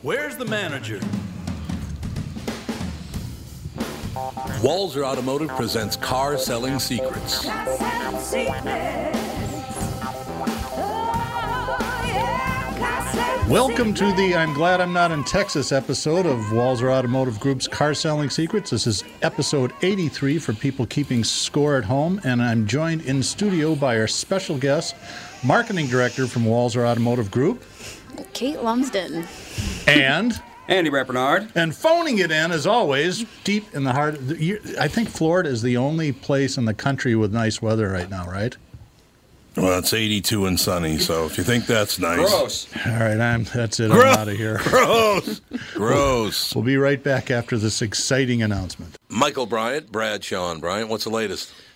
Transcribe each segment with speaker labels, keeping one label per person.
Speaker 1: Where's the manager?
Speaker 2: Walser Automotive presents Car Selling Secrets.
Speaker 3: Welcome to the I'm Glad I'm Not in Texas episode of Walser Automotive Group's Car Selling Secrets. This is episode 83 for people keeping score at home, and I'm joined in studio by our special guest, marketing director from Walser Automotive Group,
Speaker 4: Kate Lumsden.
Speaker 3: and
Speaker 5: Andy Rappernard.
Speaker 3: and phoning it in as always, deep in the heart. Of the, you, I think Florida is the only place in the country with nice weather right now, right?
Speaker 2: Well, it's 82 and sunny, so if you think that's nice.
Speaker 5: Gross.
Speaker 3: All right, I'm. That's it. I'm out of here.
Speaker 2: Gross. Gross.
Speaker 3: We'll be right back after this exciting announcement.
Speaker 2: Michael Bryant, Bradshaw Bryant, what's the latest?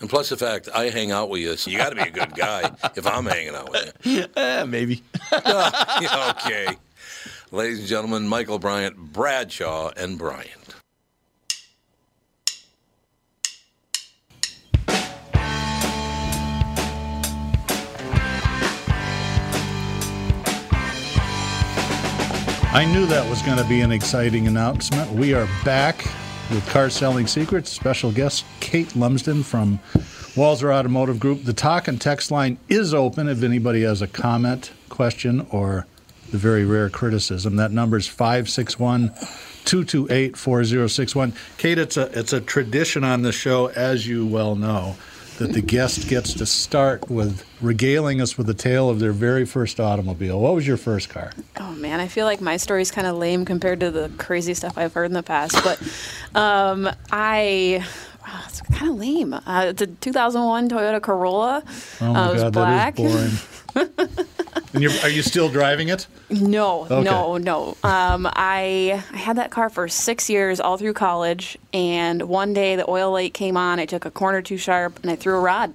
Speaker 2: And plus the fact I hang out with you, so you got to be a good guy if I'm hanging out with you.
Speaker 6: Eh, maybe.
Speaker 2: Yeah, okay. Ladies and gentlemen, Michael Bryant, Bradshaw, and Bryant.
Speaker 3: I knew that was going to be an exciting announcement. We are back with Car Selling Secrets. Special guest Kate Lumsden from Walser Automotive Group. The talk and text line is open if anybody has a comment, question, or the very rare criticism. That number is 561 228 4061. Kate, it's a, it's a tradition on the show, as you well know, that the guest gets to start with regaling us with the tale of their very first automobile. What was your first car?
Speaker 4: Oh man, I feel like my story's kind of lame compared to the crazy stuff I've heard in the past. But um, I, wow, it's kind of lame. Uh, it's a 2001 Toyota Corolla.
Speaker 3: Oh my
Speaker 4: uh, it was
Speaker 3: God,
Speaker 4: black.
Speaker 3: that is boring. and you're, are you still driving it?
Speaker 4: No,
Speaker 3: Okay.
Speaker 4: no, no. Um, I I had that car for six years, all through college. And one day the oil light came on. I took a corner too sharp, and I threw a rod.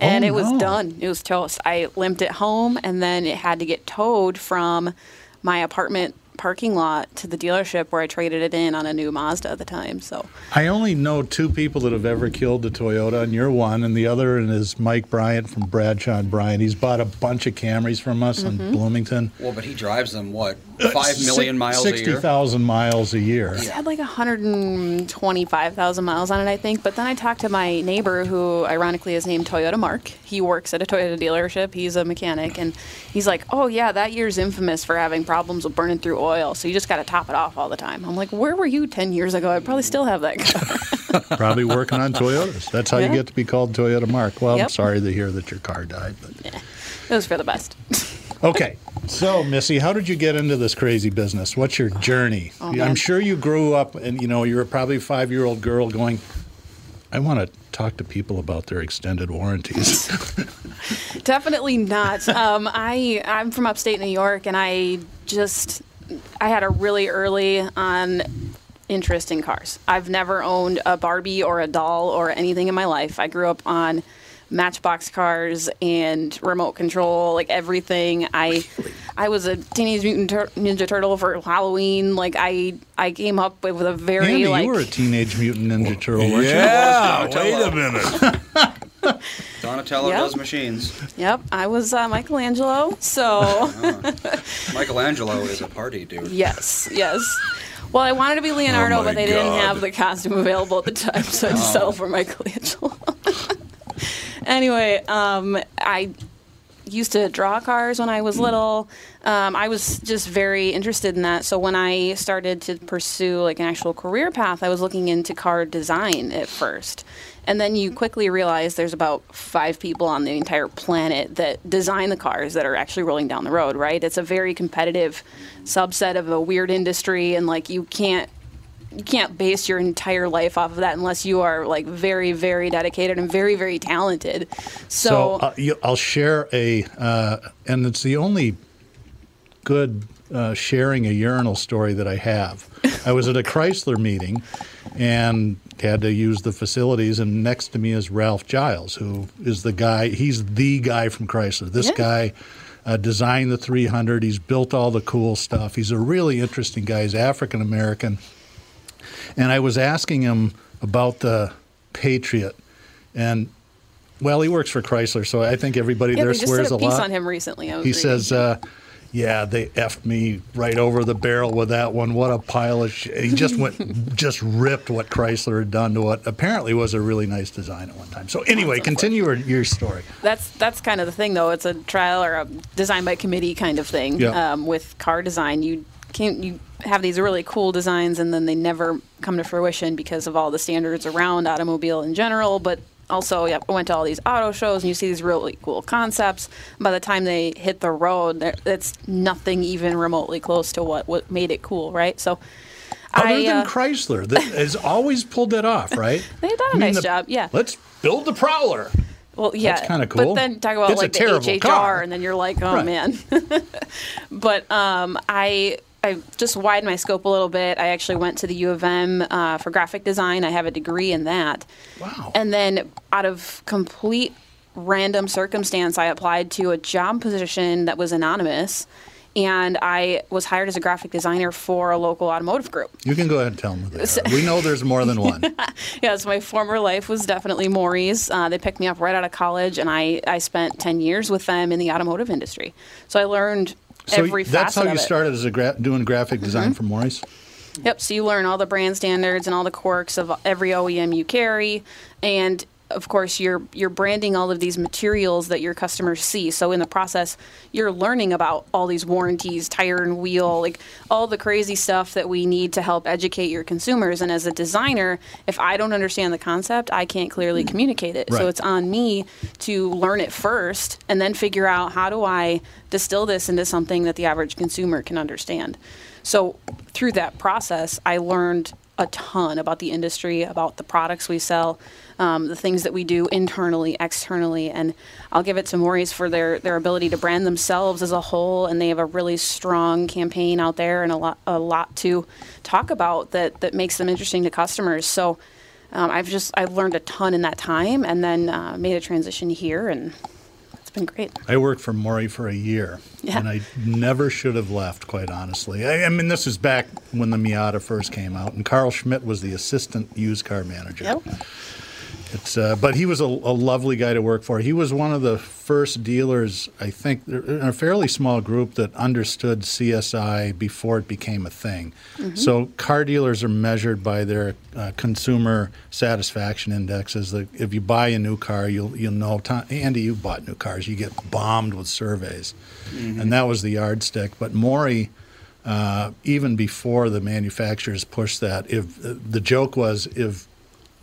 Speaker 4: And
Speaker 3: Oh,
Speaker 4: it was
Speaker 3: no.
Speaker 4: done. It was toast. I limped it home, and then it had to get towed from my apartment parking lot to the dealership where I traded it in on a new Mazda at the time. So
Speaker 3: I only know two people that have ever killed a Toyota, and you're one, and the other is Mike Bryant from Bradshaw and Bryant. He's bought a bunch of Camrys from us
Speaker 4: Mm-hmm.
Speaker 3: in Bloomington.
Speaker 5: Well, but he drives them, what, Uh, 5 million miles a year?
Speaker 3: 60,000 miles a year.
Speaker 4: It had like 125,000 miles on it, I think. But then I talked to my neighbor, who ironically is named Toyota Mark. He works at a Toyota dealership. He's a mechanic, and he's like, "Oh yeah, that year's infamous for having problems with burning through oil. So you just got to top it off all the time." I'm like, "Where were you 10 years ago? I'd probably still have that car."
Speaker 3: Probably working on Toyotas. That's how you get to be called Toyota Mark. Well, I'm sorry to hear that your car died. But. Yeah.
Speaker 4: it was for the best.
Speaker 3: Okay, so Missy, how did you get into this crazy business? What's your journey?
Speaker 4: Oh,
Speaker 3: I'm sure you grew up, and you know you're probably a five year old girl going. I want to talk to people about their extended warranties.
Speaker 4: Definitely not. Um, I I'm from upstate New York, and I just I had a really early on interest in cars. I've never owned a Barbie or a doll or anything in my life. I grew up on Matchbox cars and remote control, like everything. I I was a Teenage Mutant Tur- Ninja Turtle for Halloween. Like I I came up with a very
Speaker 3: Andy,
Speaker 4: like
Speaker 3: you were a Teenage Mutant Ninja Turtle, weren't
Speaker 2: Yeah,
Speaker 5: Donatello.
Speaker 2: wait a minute.
Speaker 5: Donatello
Speaker 4: Yep.
Speaker 5: does machines.
Speaker 4: Yep, I was uh, Michelangelo. So
Speaker 5: Michelangelo is a party dude.
Speaker 4: Yes, yes. Well, I wanted to be Leonardo,
Speaker 2: Oh
Speaker 4: but they didn't have the costume available at the time, so I just settled for Michelangelo. anyway, um, I used to draw cars when I was little. Um, I was just very interested in that. So when I started to pursue like an actual career path, I was looking into car design at first. And then you quickly realize there's about five people on the entire planet that design the cars that are actually rolling down the road, right? It's a very competitive subset of a weird industry, and like you can't you can't base your entire life off of that unless you are like very very dedicated and very very talented so,
Speaker 3: So uh, you, I'll share a, uh, and it's the only good uh, sharing a urinal story that I have. I was at a Chrysler meeting and had to use the facilities, and next to me is Ralph Gilles, who is the guy. He's the guy from Chrysler. This
Speaker 4: Yeah.
Speaker 3: guy. Uh, designed the 300. He's built all the cool stuff. He's a really interesting guy. He's African American. And I was asking him about the Patriot. And, well, he works for Chrysler, so I think everybody
Speaker 4: yeah,
Speaker 3: there swears
Speaker 4: a
Speaker 3: a
Speaker 4: piece
Speaker 3: lot.
Speaker 4: on him recently I was
Speaker 3: He says, uh, "Yeah, they effed me right over the barrel with that one. What a pile of shit!" He just went, just ripped what Chrysler had done to what apparently was a really nice design at one time. So anyway, continue your, your story.
Speaker 4: that's that's kind of the thing though it's a trial or a design by committee kind of thing
Speaker 3: Yeah.
Speaker 4: um, with car design you can't you have these really cool designs and then they never come to fruition because of all the standards around automobile in general but also yeah, I went to all these auto shows and you see these really cool concepts by the time they hit the road it's nothing even remotely close to what, what made it cool right so
Speaker 3: Other
Speaker 4: I,
Speaker 3: than
Speaker 4: uh,
Speaker 3: Chrysler, that has always pulled that off, right?
Speaker 4: They've done a
Speaker 3: I mean,
Speaker 4: nice
Speaker 3: the-
Speaker 4: job, yeah.
Speaker 3: Let's build the Prowler.
Speaker 4: Well, yeah, that's
Speaker 3: kinda cool.
Speaker 4: But then talk about
Speaker 3: It's
Speaker 4: like the HHR,
Speaker 3: car.
Speaker 4: and then you're like, oh
Speaker 3: Right.
Speaker 4: man. but um, I I just widened my scope a little bit. I actually went to the U of M uh, for graphic design. I have a degree in that.
Speaker 3: Wow.
Speaker 4: And then out of complete random circumstance, I applied to a job position that was anonymous. And I was hired as a graphic designer for a local automotive group.
Speaker 3: You can go ahead and tell them who they are. We know there's more than one.
Speaker 4: Yes, my former life was definitely Morrie's. Uh, they picked me up right out of college, and I, I spent 10 years with them in the automotive industry. So I learned
Speaker 3: So
Speaker 4: every
Speaker 3: that's how you.
Speaker 4: Mm-hmm.
Speaker 3: started as a gra- doing graphic design for Morrie's.
Speaker 4: Yep, so you learn all the brand standards and all the quirks of every OEM you carry. And of course, you're you're branding all of these materials that your customers see. So in the process, you're learning about all these warranties, tire and wheel, like all the crazy stuff that we need to help educate your consumers. And as a designer, if I don't understand the concept, I can't clearly mm. communicate it.
Speaker 3: Right.
Speaker 4: So it's on me to learn it first and then figure out how do I distill this into something that the average consumer can understand. So through that process, I learned a ton about the industry, about the products we sell, um, the things that we do internally, externally, and I'll give it to Morrie's for their their ability to brand themselves as a whole, and they have a really strong campaign out there and a lot a lot to talk about that that makes them interesting to customers. So. Um, I've just I've learned a ton in that time, and then uh, made a transition here, and been great.
Speaker 3: I worked for Morrie for a year,
Speaker 4: Yeah.
Speaker 3: and I never should have left, quite honestly. I, I mean, this is back when the Miata first came out, and Carl Schmidt was the assistant used car manager.
Speaker 4: Yep.
Speaker 3: It's, uh, but he was a, a lovely guy to work for. He was one of the first dealers, I think, in a fairly small group that understood CSI before it became a thing. So car dealers are measured by their uh, consumer satisfaction indexes. That if you buy a new car, you'll you'll know. Tom, Andy, you bought new cars. You get bombed with surveys, and that was the yardstick. But Morrie uh, even before the manufacturers pushed that, if the joke was if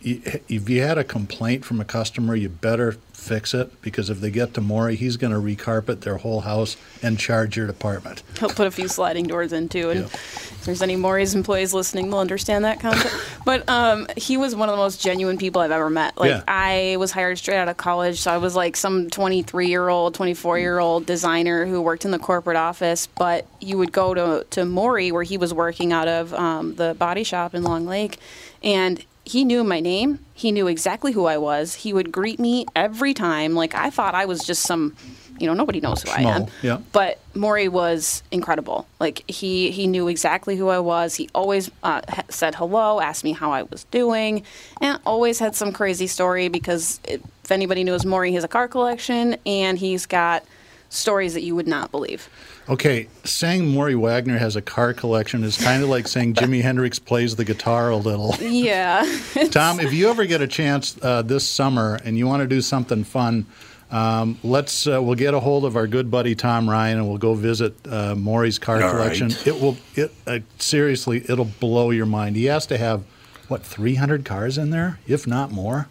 Speaker 3: if you had a complaint from a customer, you better fix it because if they get to Morrie, he's going to recarpet their whole house and charge your department.
Speaker 4: He'll put a few sliding doors in too. And
Speaker 3: Yeah.
Speaker 4: if there's any Morrie's employees listening, they'll understand that concept. but um, he was one of the most genuine people I've ever met. Like
Speaker 3: Yeah.
Speaker 4: I was hired straight out of college, so I was like some 23 year old, 24 year old designer who worked in the corporate office. But you would go to to Morrie, where he was working out of um, the body shop in Long Lake, and he knew my name. He knew exactly who I was. He would greet me every time. Like I thought I was just some, you know, nobody knows who I am.
Speaker 3: Yeah.
Speaker 4: But Morrie was incredible. Like he he knew exactly who I was. He always uh, said hello, asked me how I was doing, and always had some crazy story because if anybody knows Morrie, he has a car collection and he's got stories that you would not believe.
Speaker 3: Okay, saying Morrie Wagener has a car collection is kind of like saying Jimi Hendrix plays the guitar a little.
Speaker 4: Yeah.
Speaker 3: Tom, if you ever get a chance uh, this summer and you want to do something fun, um, let's uh, we'll get a hold of our good buddy Tom Ryan and we'll go visit uh, Morrie's car
Speaker 2: All
Speaker 3: collection.
Speaker 2: right.
Speaker 3: It will it uh, seriously it'll blow your mind. He has to have what 300 cars in there, if not more.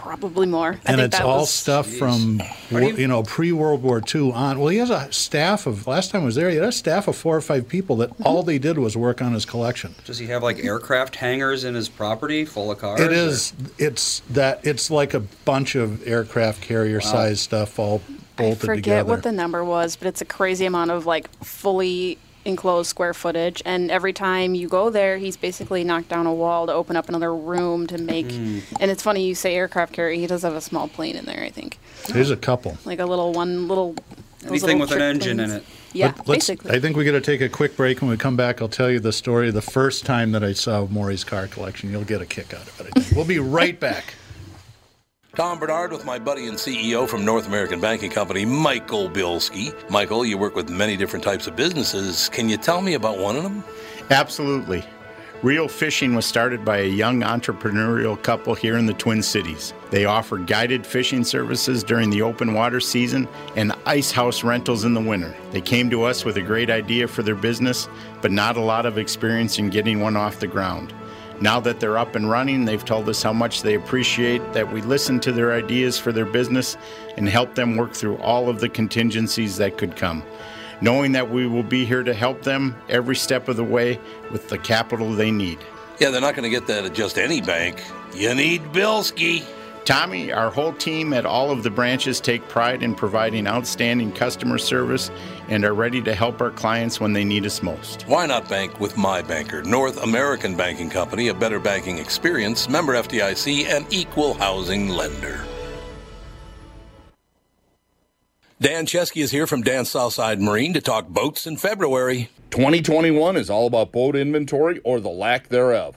Speaker 4: Probably more. I
Speaker 3: and
Speaker 4: think
Speaker 3: it's
Speaker 4: that
Speaker 3: all
Speaker 4: was,
Speaker 3: stuff from
Speaker 5: you-
Speaker 3: you know pre World War II on. Well, he has a staff of last time I was there. He had a staff of four or five people that
Speaker 4: Mm-hmm.
Speaker 3: all they did was work on his collection.
Speaker 5: Does he have like aircraft hangars in his property full of cars?
Speaker 3: It is. or- It's that. It's like a bunch of aircraft carrier size stuff all
Speaker 4: I forget
Speaker 3: together.
Speaker 4: what the number was, but it's a crazy amount of like fully enclosed square footage. And every time you go there, he's basically knocked down a wall to open up another room to make.
Speaker 3: Hmm.
Speaker 4: And it's funny you say aircraft carrier. He does have a small plane in there, I think,
Speaker 3: There's a couple.
Speaker 4: like a little one little. those
Speaker 5: Anything
Speaker 4: little
Speaker 5: with an
Speaker 4: trick
Speaker 5: engine in it.
Speaker 4: Yeah,
Speaker 3: Let-
Speaker 4: basically.
Speaker 3: I think we got to take a quick break. When we come back, I'll tell you the story of the first time that I saw Morrie's car collection. You'll get a kick out of it. I think. We'll be right back.
Speaker 2: Tom Barnard with my buddy and CEO from North American Banking Company, Michael Bilski. Michael, you work with many different types of businesses. Can you tell me about one of them?
Speaker 1: Absolutely. Real Fishing was started by a young entrepreneurial couple here in the Twin Cities. They offer guided fishing services during the open water season and ice house rentals in the winter. They came to us with a great idea for their business, but not a lot of experience in getting one off the ground. Now that they're up and running, they've told us how much they appreciate that we listen to their ideas for their business and help them work through all of the contingencies that could come knowing that we will be here to help them every step of the way with the capital they need.
Speaker 2: Yeah, they're not going to get that at just any bank. You need Bilski.
Speaker 1: Tommy, our whole team at all of the branches take pride in providing outstanding customer service and are ready to help our clients when they need us most.
Speaker 2: Why not bank with my banker, North American Banking Company, a better banking experience, member FDIC, and equal housing lender. Dan Chesky is here from Dan Southside Marine to talk boats in February.
Speaker 7: 2021 is all about boat inventory or the lack thereof.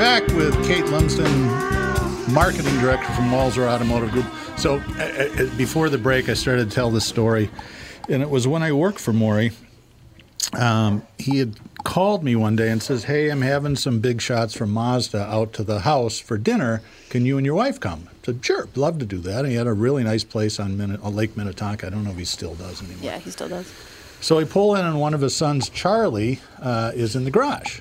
Speaker 3: back with Kate Lumsden, marketing director from Walser Automotive Group. So, uh, uh, before the break, I started to tell this story, and it was when I worked for Morrie. Um, he had called me one day and says, "Hey, I'm having some big shots from Mazda out to the house for dinner. Can you and your wife come?" I said, "Sure, love to do that." And he had a really nice place on, Min- Lake Minnetonka. I don't know if he still does anymore.
Speaker 4: yeah, he still does.
Speaker 3: So we pull in, and one of his sons, Charlie, uh, is in the garage.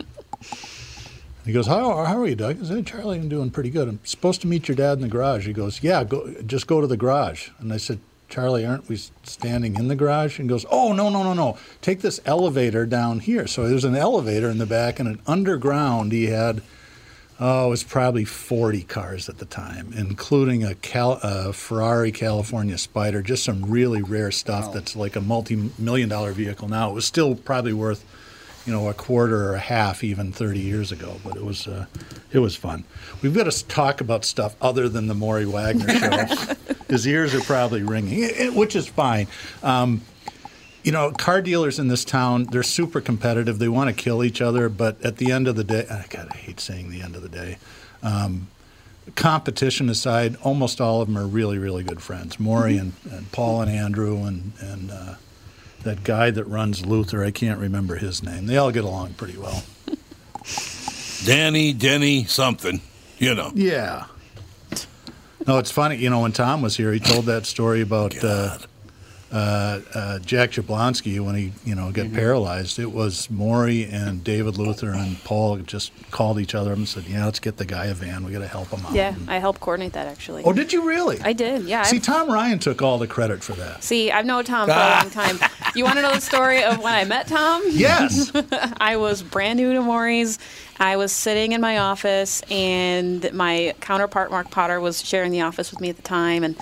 Speaker 3: He goes, how, how are you, Doug? I said, Charlie, I'm doing pretty good. I'm supposed to meet your dad in the garage. He goes, Yeah, go, just go to the garage. And I said, Charlie, aren't we standing in the garage? And he goes, Oh, no, no, no, no. Take this elevator down here. So there's an elevator in the back, and an underground he had, oh, it was probably 40 cars at the time, including a Cal, uh, Ferrari California Spider, just some really rare stuff that's like a multi million dollar vehicle now. It was still probably worth you know, a quarter or a half even 30 years ago. But it was uh, it was fun. We've got to talk about stuff other than the Morrie Wagener show. His ears are probably ringing, eh, eh, which is fine. Um, you know, car dealers in this town, they're super competitive. They want to kill each other, but at the end of the day, I God, I hate saying the end of the day. Um, competition aside, almost all of them are really, really good friends. Morrie and, and Paul and Andrew and and uh, that guy that runs Luther, I can't remember his name. They all get along pretty well.
Speaker 2: Danny, Denny, something, you know.
Speaker 3: Yeah. No, it's funny. You know, when Tom was here, he told that story about uh, uh, uh, Jack Jablonski when he, you know, got
Speaker 2: Mm-hmm.
Speaker 3: paralyzed. It was Morrie and David Luther and Paul just called each other and said, "Yeah, let's get the guy a van. We got to help him out."
Speaker 4: Yeah, I helped coordinate that actually.
Speaker 3: Oh, did you really?
Speaker 4: I did. Yeah.
Speaker 3: See,
Speaker 4: I've-
Speaker 3: Tom Ryan took all the credit for that.
Speaker 4: See, I've known Tom for a long time. You want to know the story of when I met Tom?
Speaker 3: Yes.
Speaker 4: I was brand new to Morrie's. I was sitting in my office, and my counterpart Mark Potter was sharing the office with me at the time, and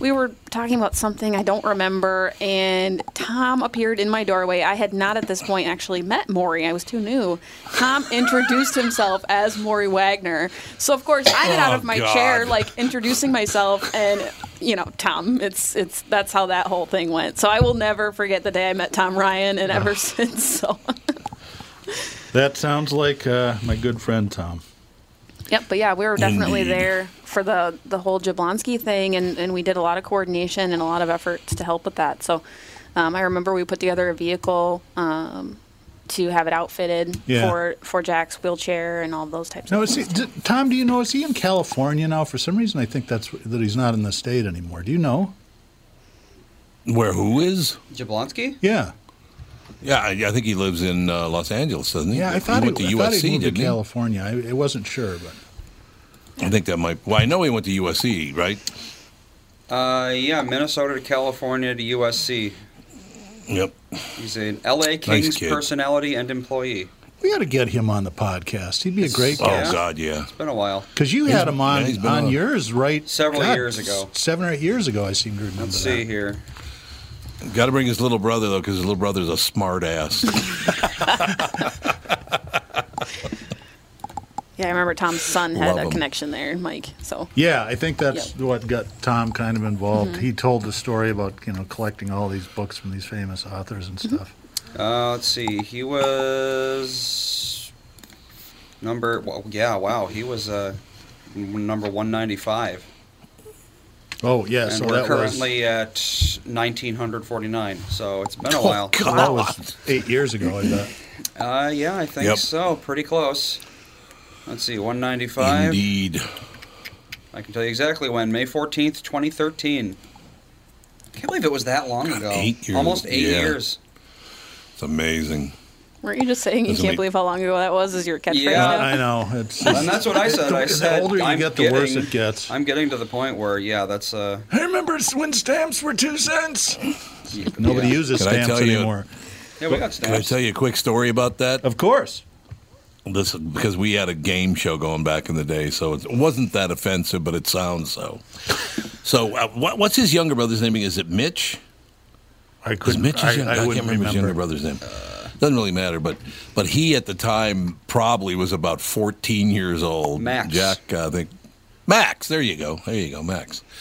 Speaker 4: we were talking about something I don't remember, and Tom appeared in my doorway. I had not at this point actually met Morrie, I was too new. Tom introduced himself as Morrie Wagener. So, of course, I get out
Speaker 2: Oh,
Speaker 4: of my
Speaker 2: God.
Speaker 4: chair, like introducing myself, and you know, Tom. It's it's that's how that whole thing went. So I will never forget the day I met Tom Ryan, and ever since. So,
Speaker 3: That sounds like uh, my good friend Tom.
Speaker 4: Yep. But yeah, we were definitely
Speaker 2: Indeed.
Speaker 4: there for the the whole Jablonski thing, and and we did a lot of coordination and a lot of efforts to help with that. So, um, I remember we put together a vehicle. Um, to have it outfitted
Speaker 3: Yeah.
Speaker 4: for for Jack's wheelchair and all those types
Speaker 3: Now,
Speaker 4: of
Speaker 3: is he,
Speaker 4: things.
Speaker 3: d- Tom, do you know, is he in California now? For some reason, I think that's that he's not in the state anymore. Do you know?
Speaker 2: Where who is?
Speaker 5: Jablonski?
Speaker 3: Yeah.
Speaker 2: Yeah, I, I think he lives in uh, Los Angeles, doesn't he?
Speaker 3: Yeah, I thought
Speaker 2: he went to
Speaker 3: I
Speaker 2: USC,
Speaker 3: he moved to
Speaker 2: didn't he?
Speaker 3: California. I, I wasn't sure, but
Speaker 2: I think that might. Well, I know he went to USC, right?
Speaker 5: Uh, yeah, Minnesota to California to USC.
Speaker 2: Yep.
Speaker 5: He's an LA Kings
Speaker 2: kid.
Speaker 5: personality and employee.
Speaker 3: we got to get him on the podcast. He'd be a great
Speaker 2: Oh. God, yeah.
Speaker 5: It's been a while.
Speaker 3: Because you
Speaker 2: He's-
Speaker 3: had him on
Speaker 2: yeah,
Speaker 3: on
Speaker 2: on.
Speaker 3: yours, right?
Speaker 5: Several
Speaker 3: God,
Speaker 5: years ago.
Speaker 3: Seven or eight years ago, I seem to remember
Speaker 5: Let's
Speaker 3: that.
Speaker 5: see here.
Speaker 2: Got to bring his little brother though, because his little brother's a smart ass.
Speaker 4: Yeah, I remember Tom's son had
Speaker 2: Love
Speaker 4: a
Speaker 2: him.
Speaker 4: connection there, Mike. So
Speaker 3: Yeah, I think that's
Speaker 4: Yep.
Speaker 3: what got Tom kind of involved.
Speaker 4: Mm-hmm.
Speaker 3: He told the story about you know collecting all these books from these famous authors and
Speaker 4: Mm-hmm.
Speaker 3: stuff.
Speaker 5: Uh, let's see. He was number. Well, yeah, wow. He was uh, n- number 195.
Speaker 3: Oh yeah,
Speaker 5: and
Speaker 3: so
Speaker 5: we're
Speaker 3: that
Speaker 5: currently at 1949. So it's been a while.
Speaker 3: was well, that was eight years ago. I bet.
Speaker 5: Uh, yeah, I think
Speaker 2: Yep.
Speaker 5: so. Pretty close. Let's see, 195.
Speaker 2: Indeed.
Speaker 5: I can tell you exactly when. May 14th, 2013. I Can't believe it was that long
Speaker 2: God,
Speaker 5: ago.
Speaker 2: eight years.
Speaker 5: Almost eight
Speaker 2: Yeah.
Speaker 5: years.
Speaker 2: It's amazing.
Speaker 4: Weren't you just saying you
Speaker 2: Doesn't
Speaker 4: can't
Speaker 2: make-
Speaker 4: believe how long ago that was? Is your catchphrase?
Speaker 5: Yeah.
Speaker 4: now?
Speaker 3: I know. It's
Speaker 5: And that's what I said. I
Speaker 3: the
Speaker 5: said
Speaker 3: older you
Speaker 5: I'm
Speaker 3: get, the worse
Speaker 5: getting-
Speaker 3: it gets.
Speaker 5: I'm getting to the point where, yeah, that's uh,
Speaker 3: I remember when stamps were two cents. Nobody
Speaker 5: yeah.
Speaker 3: uses
Speaker 2: Can I
Speaker 3: stamps
Speaker 2: tell you-
Speaker 3: anymore.
Speaker 5: Yeah, we got
Speaker 2: Can I
Speaker 5: stamps.
Speaker 2: tell you a quick story about that?
Speaker 3: Of course.
Speaker 2: This because we had a game show going back in the day, so it wasn't that offensive, but it sounds so. So, uh, what, what's his younger brother's name? Is it Mitch?
Speaker 3: I
Speaker 2: Is
Speaker 3: couldn't.
Speaker 2: Mitch his
Speaker 3: I,
Speaker 2: young-
Speaker 3: I
Speaker 2: I, can't
Speaker 3: wouldn't
Speaker 2: remember his younger brother's name. Doesn't really matter, but but he at the time probably was about 14 years old.
Speaker 5: Max.
Speaker 2: Jack, I think. Max. There you go. There you go, Max.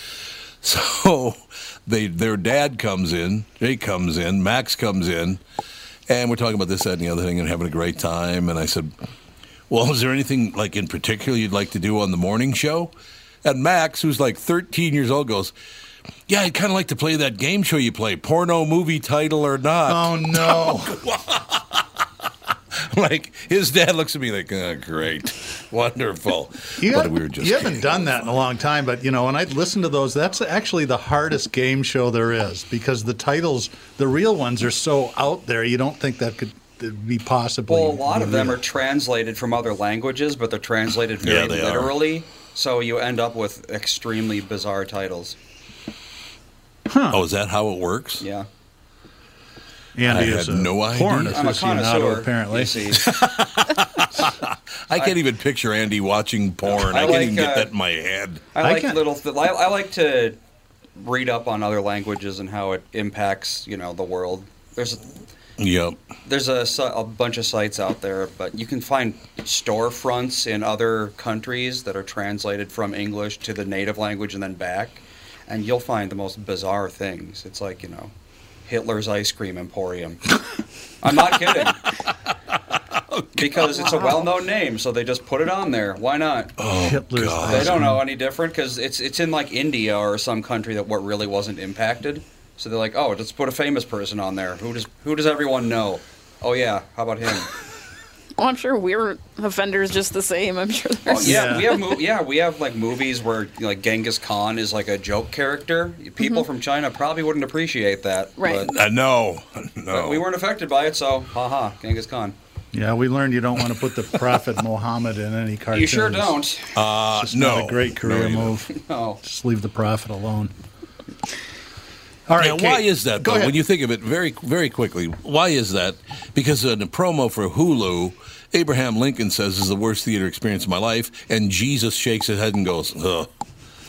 Speaker 2: So they their dad comes in, Jake comes in, Max comes in, and we're talking about this, that, and the other thing, and having a great time. And I said, "Well, is there anything like in particular you'd like to do on the morning show?" And Max, who's like 13 years old, goes, "Yeah, I'd kind of like to play that game show you play, porno movie title or not."
Speaker 3: Oh no!
Speaker 2: like his dad looks at me like, oh, "Great, wonderful."
Speaker 3: You,
Speaker 2: but
Speaker 3: have,
Speaker 2: we were just
Speaker 3: you haven't done that in a long time, but you know, when I listen to those, that's actually the hardest game show there is because the titles, the real ones, are so out there. You don't think that could be possible.
Speaker 5: Well, a lot of them are translated from other languages, but they're translated very
Speaker 2: Yeah, they are.
Speaker 5: literally. So you end up with extremely bizarre titles.
Speaker 2: Oh, is that how it works?
Speaker 5: Yeah.
Speaker 3: Andy
Speaker 2: I
Speaker 3: is
Speaker 2: had
Speaker 3: a
Speaker 2: no
Speaker 3: porn
Speaker 2: idea.
Speaker 5: I'm a
Speaker 3: aficionado,
Speaker 5: connoisseur,
Speaker 3: apparently.
Speaker 5: you see.
Speaker 2: I can't even picture Andy watching porn. I,
Speaker 5: I
Speaker 2: can't
Speaker 5: like,
Speaker 2: even get
Speaker 5: uh,
Speaker 2: that in my head.
Speaker 5: I
Speaker 3: I
Speaker 5: like
Speaker 3: can't-
Speaker 5: little. Th- I, I like to read up on other languages and how it impacts, you know, the world. There's
Speaker 2: Yep.
Speaker 5: there's a, si- a bunch of sites out there, but you can find storefronts in other countries that are translated from English to the native language and then back, and you'll find the most bizarre things. It's like you know, Hitler's ice cream emporium. I'm not kidding. Oh, because it's a well-known name, so they just put it on there. Why not?
Speaker 2: Oh,
Speaker 3: Hitler's
Speaker 2: God.
Speaker 5: They don't know any different because it's it's in like India or some country that what really wasn't impacted. So they're like, oh, let's put a famous person on there. Who does who does everyone know? Oh yeah, how about him?
Speaker 4: Well, I'm sure we're offenders just the same. I'm sure
Speaker 5: Oh,
Speaker 4: there's.
Speaker 5: yeah,
Speaker 3: Yeah.
Speaker 5: we have mo- yeah we have like movies where like Genghis Khan is like a joke character. People from China probably wouldn't appreciate that.
Speaker 4: Right.
Speaker 5: But,
Speaker 2: Uh, no, no.
Speaker 5: but we weren't affected by it, so haha, Genghis Khan.
Speaker 3: Yeah, we learned you don't want to put the Prophet Muhammad in any cartoons.
Speaker 5: You sure don't.
Speaker 2: Uh,
Speaker 3: It's
Speaker 2: no,
Speaker 3: not a great career
Speaker 2: you don't.
Speaker 3: move.
Speaker 5: No.
Speaker 3: Just leave the Prophet alone. All right,
Speaker 2: now,
Speaker 3: Kate,
Speaker 2: why is that, though?
Speaker 3: ahead.
Speaker 2: When you think of it very, very quickly, why is that? Because in the promo for Hulu, Abraham Lincoln says is the worst theater experience of my life, and Jesus shakes his head and goes, Ugh.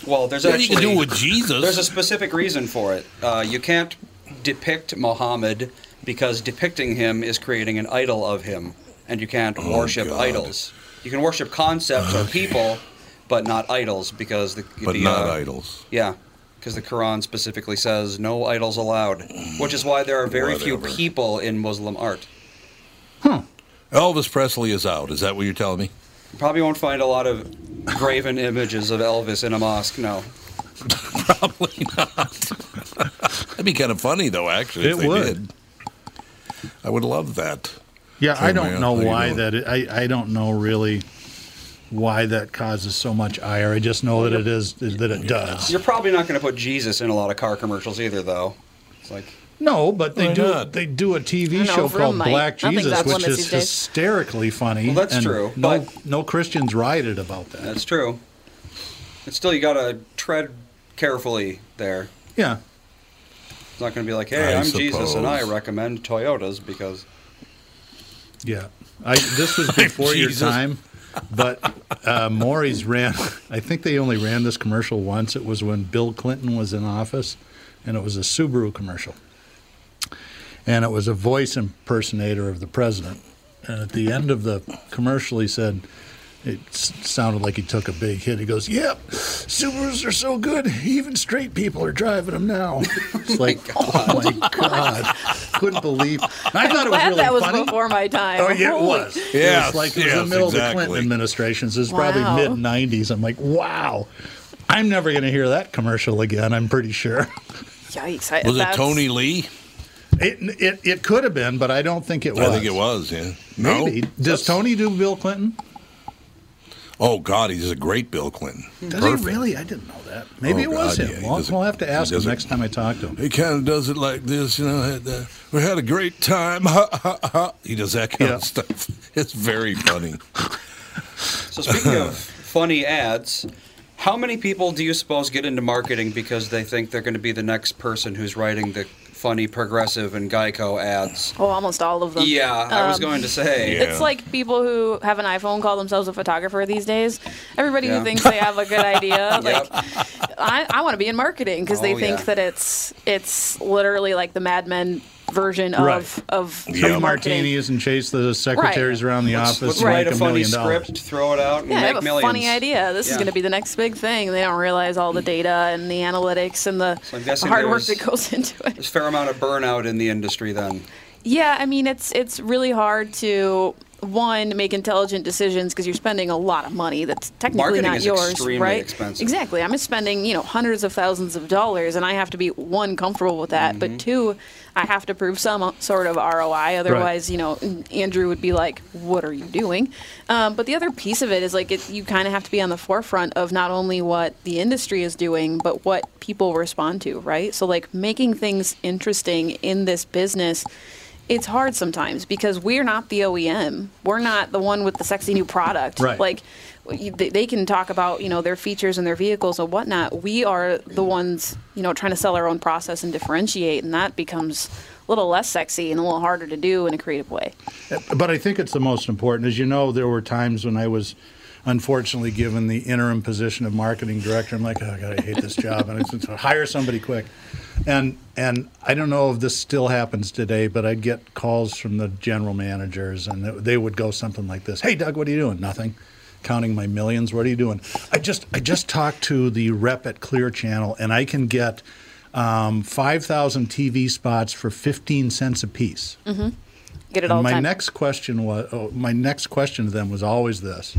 Speaker 5: Well, there's
Speaker 2: What do you can do with Jesus?
Speaker 5: There's a specific reason for it. Uh, you can't depict Muhammad because depicting him is creating an idol of him, and you can't worship
Speaker 2: Oh, God.
Speaker 5: idols. You can worship concepts or people, but not idols because the
Speaker 2: but
Speaker 5: the,
Speaker 2: not
Speaker 5: uh,
Speaker 2: idols.
Speaker 5: Yeah, because the Quran specifically says no idols allowed, which is why there are very few people in Muslim art. Hmm.
Speaker 2: Elvis Presley is out. Is that what you're telling me?
Speaker 5: You probably won't find a lot of graven images of Elvis in a mosque. No.
Speaker 2: Probably not. That'd be kind of funny, though. Actually, if
Speaker 3: It
Speaker 2: they
Speaker 3: would.
Speaker 2: did. I would love that.
Speaker 3: Yeah, I don't know why that. It, I I don't know really why that causes so much ire. I just know that it is that it does.
Speaker 5: You're probably not going to put Jesus in a lot of car commercials either, though. It's like
Speaker 3: No, but they
Speaker 2: Why
Speaker 3: do
Speaker 2: not?
Speaker 3: they do a TV
Speaker 4: know,
Speaker 3: show
Speaker 4: Vroom
Speaker 3: called
Speaker 4: might.
Speaker 3: Black
Speaker 4: I think
Speaker 3: Jesus,
Speaker 4: that's one
Speaker 3: which
Speaker 4: of
Speaker 3: is
Speaker 4: these days.
Speaker 3: hysterically funny.
Speaker 5: Well, that's
Speaker 3: and
Speaker 5: true,
Speaker 3: No,
Speaker 5: but-
Speaker 3: no Christians rioted about that.
Speaker 5: that's true. But still, you got to tread carefully there.
Speaker 3: yeah,
Speaker 5: It's not going to be like, hey,
Speaker 2: I
Speaker 5: I'm Jesus and I
Speaker 2: suppose.
Speaker 5: recommend Toyotas because
Speaker 3: yeah. I this was before your
Speaker 2: Jesus.
Speaker 3: time, but uh, Morrie's ran. I think they only ran this commercial once. It was when Bill Clinton was in office, and it was a Subaru commercial. and it was a voice impersonator of the president. And at the end of the commercial, he said, it sounded like he took a big hit. He goes, "Yep, Subarus are so good. Even straight people are driving them now." It's like, oh my god, couldn't believe. I thought it was
Speaker 4: Glad
Speaker 3: really
Speaker 4: that was
Speaker 3: funny.
Speaker 4: before my time.
Speaker 3: Oh yeah, it
Speaker 4: Holy-
Speaker 3: was. it
Speaker 2: Yes,
Speaker 3: was like it was the middle of the. Clinton administration. So it's
Speaker 4: Wow.
Speaker 3: probably mid '90s. I'm like, wow. I'm never going to hear that commercial again. I'm pretty sure.
Speaker 4: Yikes! I,
Speaker 2: Was it Tony Lee?
Speaker 3: It, it it could have been, but I don't think it was.
Speaker 2: I think it was. Yeah. No?
Speaker 3: Maybe. Does Tony do Bill Clinton?
Speaker 2: Oh God, he's a great Bill Clinton.
Speaker 3: Does
Speaker 2: Perfect.
Speaker 3: he really? I didn't know that. Maybe
Speaker 2: Oh,
Speaker 3: it was
Speaker 2: God,
Speaker 3: him.
Speaker 2: yeah,
Speaker 3: We'll,
Speaker 2: does
Speaker 3: we'll have to ask him
Speaker 2: does it-
Speaker 3: next time I talk to him.
Speaker 2: He kind of does it like this, you know. Had, uh, we had a great time. Ha, ha, ha. He does that kind
Speaker 3: Yeah.
Speaker 2: of stuff. It's very funny.
Speaker 5: So speaking of funny ads, how many people do you suppose get into marketing because they think they're going to be the next person who's writing the funny progressive and Geico ads?
Speaker 4: Oh, almost all of them.
Speaker 5: Yeah, I was
Speaker 4: Um,
Speaker 5: going to say.
Speaker 2: Yeah.
Speaker 4: It's like people who have an iPhone call themselves a photographer these days. Everybody
Speaker 5: Yeah.
Speaker 4: who thinks they have a good idea,
Speaker 5: Yep.
Speaker 4: like I, I want to be in marketing because they
Speaker 5: Oh,
Speaker 4: think
Speaker 5: yeah.
Speaker 4: that it's it's literally like the Mad Men version of
Speaker 3: Right.
Speaker 4: of
Speaker 2: Yeah.
Speaker 3: Three
Speaker 4: of marketing.
Speaker 3: martinis and chase the secretaries around the
Speaker 5: Let's,
Speaker 3: office
Speaker 5: let's write a
Speaker 3: a
Speaker 5: funny
Speaker 3: million dollars.
Speaker 5: script, throw it out, and
Speaker 4: Yeah, I
Speaker 5: make
Speaker 4: have a
Speaker 5: millions.
Speaker 4: funny idea. This is going to be the next big thing. They don't realize all the data and the analytics and the,
Speaker 5: So
Speaker 4: the hard work that goes into it.
Speaker 5: There's a fair amount of burnout in the industry then.
Speaker 4: Yeah, I mean it's it's really hard to one make intelligent decisions because you're spending a lot of money that's technically
Speaker 5: Marketing
Speaker 4: not yours,
Speaker 5: extremely
Speaker 4: right?
Speaker 5: expensive.
Speaker 4: Exactly. I'm spending you know hundreds of thousands of dollars, and I have to be one comfortable with that,
Speaker 5: Mm-hmm.
Speaker 4: but two, I have to prove some sort of ROI. Otherwise, you know, Andrew would be like, "What are you doing?" Um, but the other piece of it is like it, you kind of have to be on the forefront of not only what the industry is doing, but what people respond to, right? So like making things interesting in this business it's hard sometimes because we're not the OEM. We're not the one with the sexy new product.
Speaker 3: Right.
Speaker 4: Like they they can talk about you know their features and their vehicles and whatnot. We are the ones you know trying to sell our own process and differentiate, and that becomes a little less sexy and a little harder to do in a creative way.
Speaker 3: Uh, but I think it's the most important. As you know, there were times when I was unfortunately given the interim position of marketing director. I'm like, oh God, I hate this job, and I said, "So hire somebody quick. And and I don't know if this still happens today, but I'd get calls from the general managers, and they would go something like this: Hey, Doug, what are you doing? Nothing. Counting my millions. What are you doing? I just I just talked to the rep at Clear Channel, and I can get um, five thousand TV spots for fifteen cents a piece.
Speaker 4: Get it all
Speaker 3: And my
Speaker 4: time.
Speaker 3: next question was, oh, my next question to them was always this: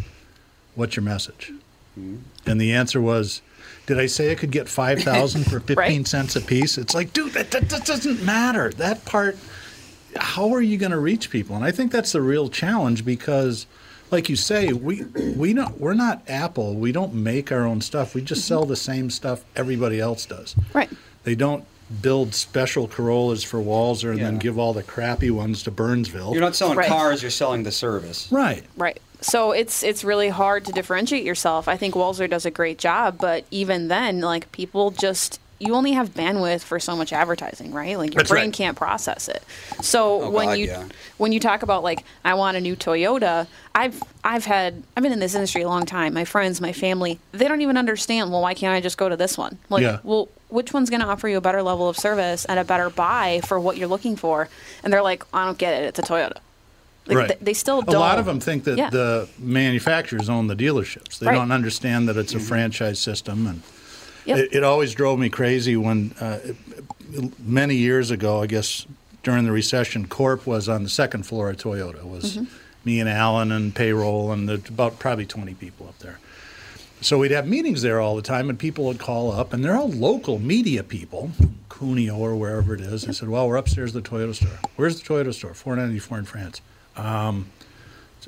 Speaker 3: What's your message? Hmm? And the answer was, Did I say I could get five thousand for fifteen
Speaker 4: Right.
Speaker 3: cents a piece? It's like, dude, that, that, that doesn't matter. That part, how are you going to reach people? And I think that's the real challenge because, like you say, we we don't we're not Apple. We don't make our own stuff. We just sell the same stuff everybody else does.
Speaker 4: Right.
Speaker 3: They don't build special Corollas for Walser and then give all the crappy ones to Burnsville.
Speaker 5: You're not selling
Speaker 4: Right.
Speaker 5: cars, you're selling the service.
Speaker 3: right.
Speaker 4: Right. So it's it's really hard to differentiate yourself. I think Walser does a great job, but even then, like people just you only have bandwidth for so much advertising, right? Like your
Speaker 3: That's
Speaker 4: brain
Speaker 3: right.
Speaker 4: can't process it. So
Speaker 5: Oh,
Speaker 4: when
Speaker 5: God,
Speaker 4: you
Speaker 5: yeah.
Speaker 4: when you talk about like I want a new Toyota, I've I've had I've been in this industry a long time. My friends, my family, they don't even understand. Well, why can't I just go to this one? Like,
Speaker 3: Yeah.
Speaker 4: well, which one's going to offer you a better level of service and a better buy for what you're looking for? And they're like, I don't get it. It's a Toyota. Like,
Speaker 3: Right.
Speaker 4: th- they still
Speaker 3: A
Speaker 4: don't.
Speaker 3: lot of them think that
Speaker 4: Yeah.
Speaker 3: the manufacturers own the dealerships. They
Speaker 4: Right.
Speaker 3: don't understand that it's a franchise system, and
Speaker 4: Yep.
Speaker 3: it, it always drove me crazy when uh, many years ago, I guess during the recession, Corp was on the second floor of Toyota. It was
Speaker 4: Mm-hmm.
Speaker 3: me and Alan and payroll, and there's about probably 20 people up there. So we'd have meetings there all the time, and people would call up, and they're all local media people, Cuneo or wherever it is. They said, "Well, we're upstairs at the Toyota store. Where's the Toyota store? 494 in France. Um,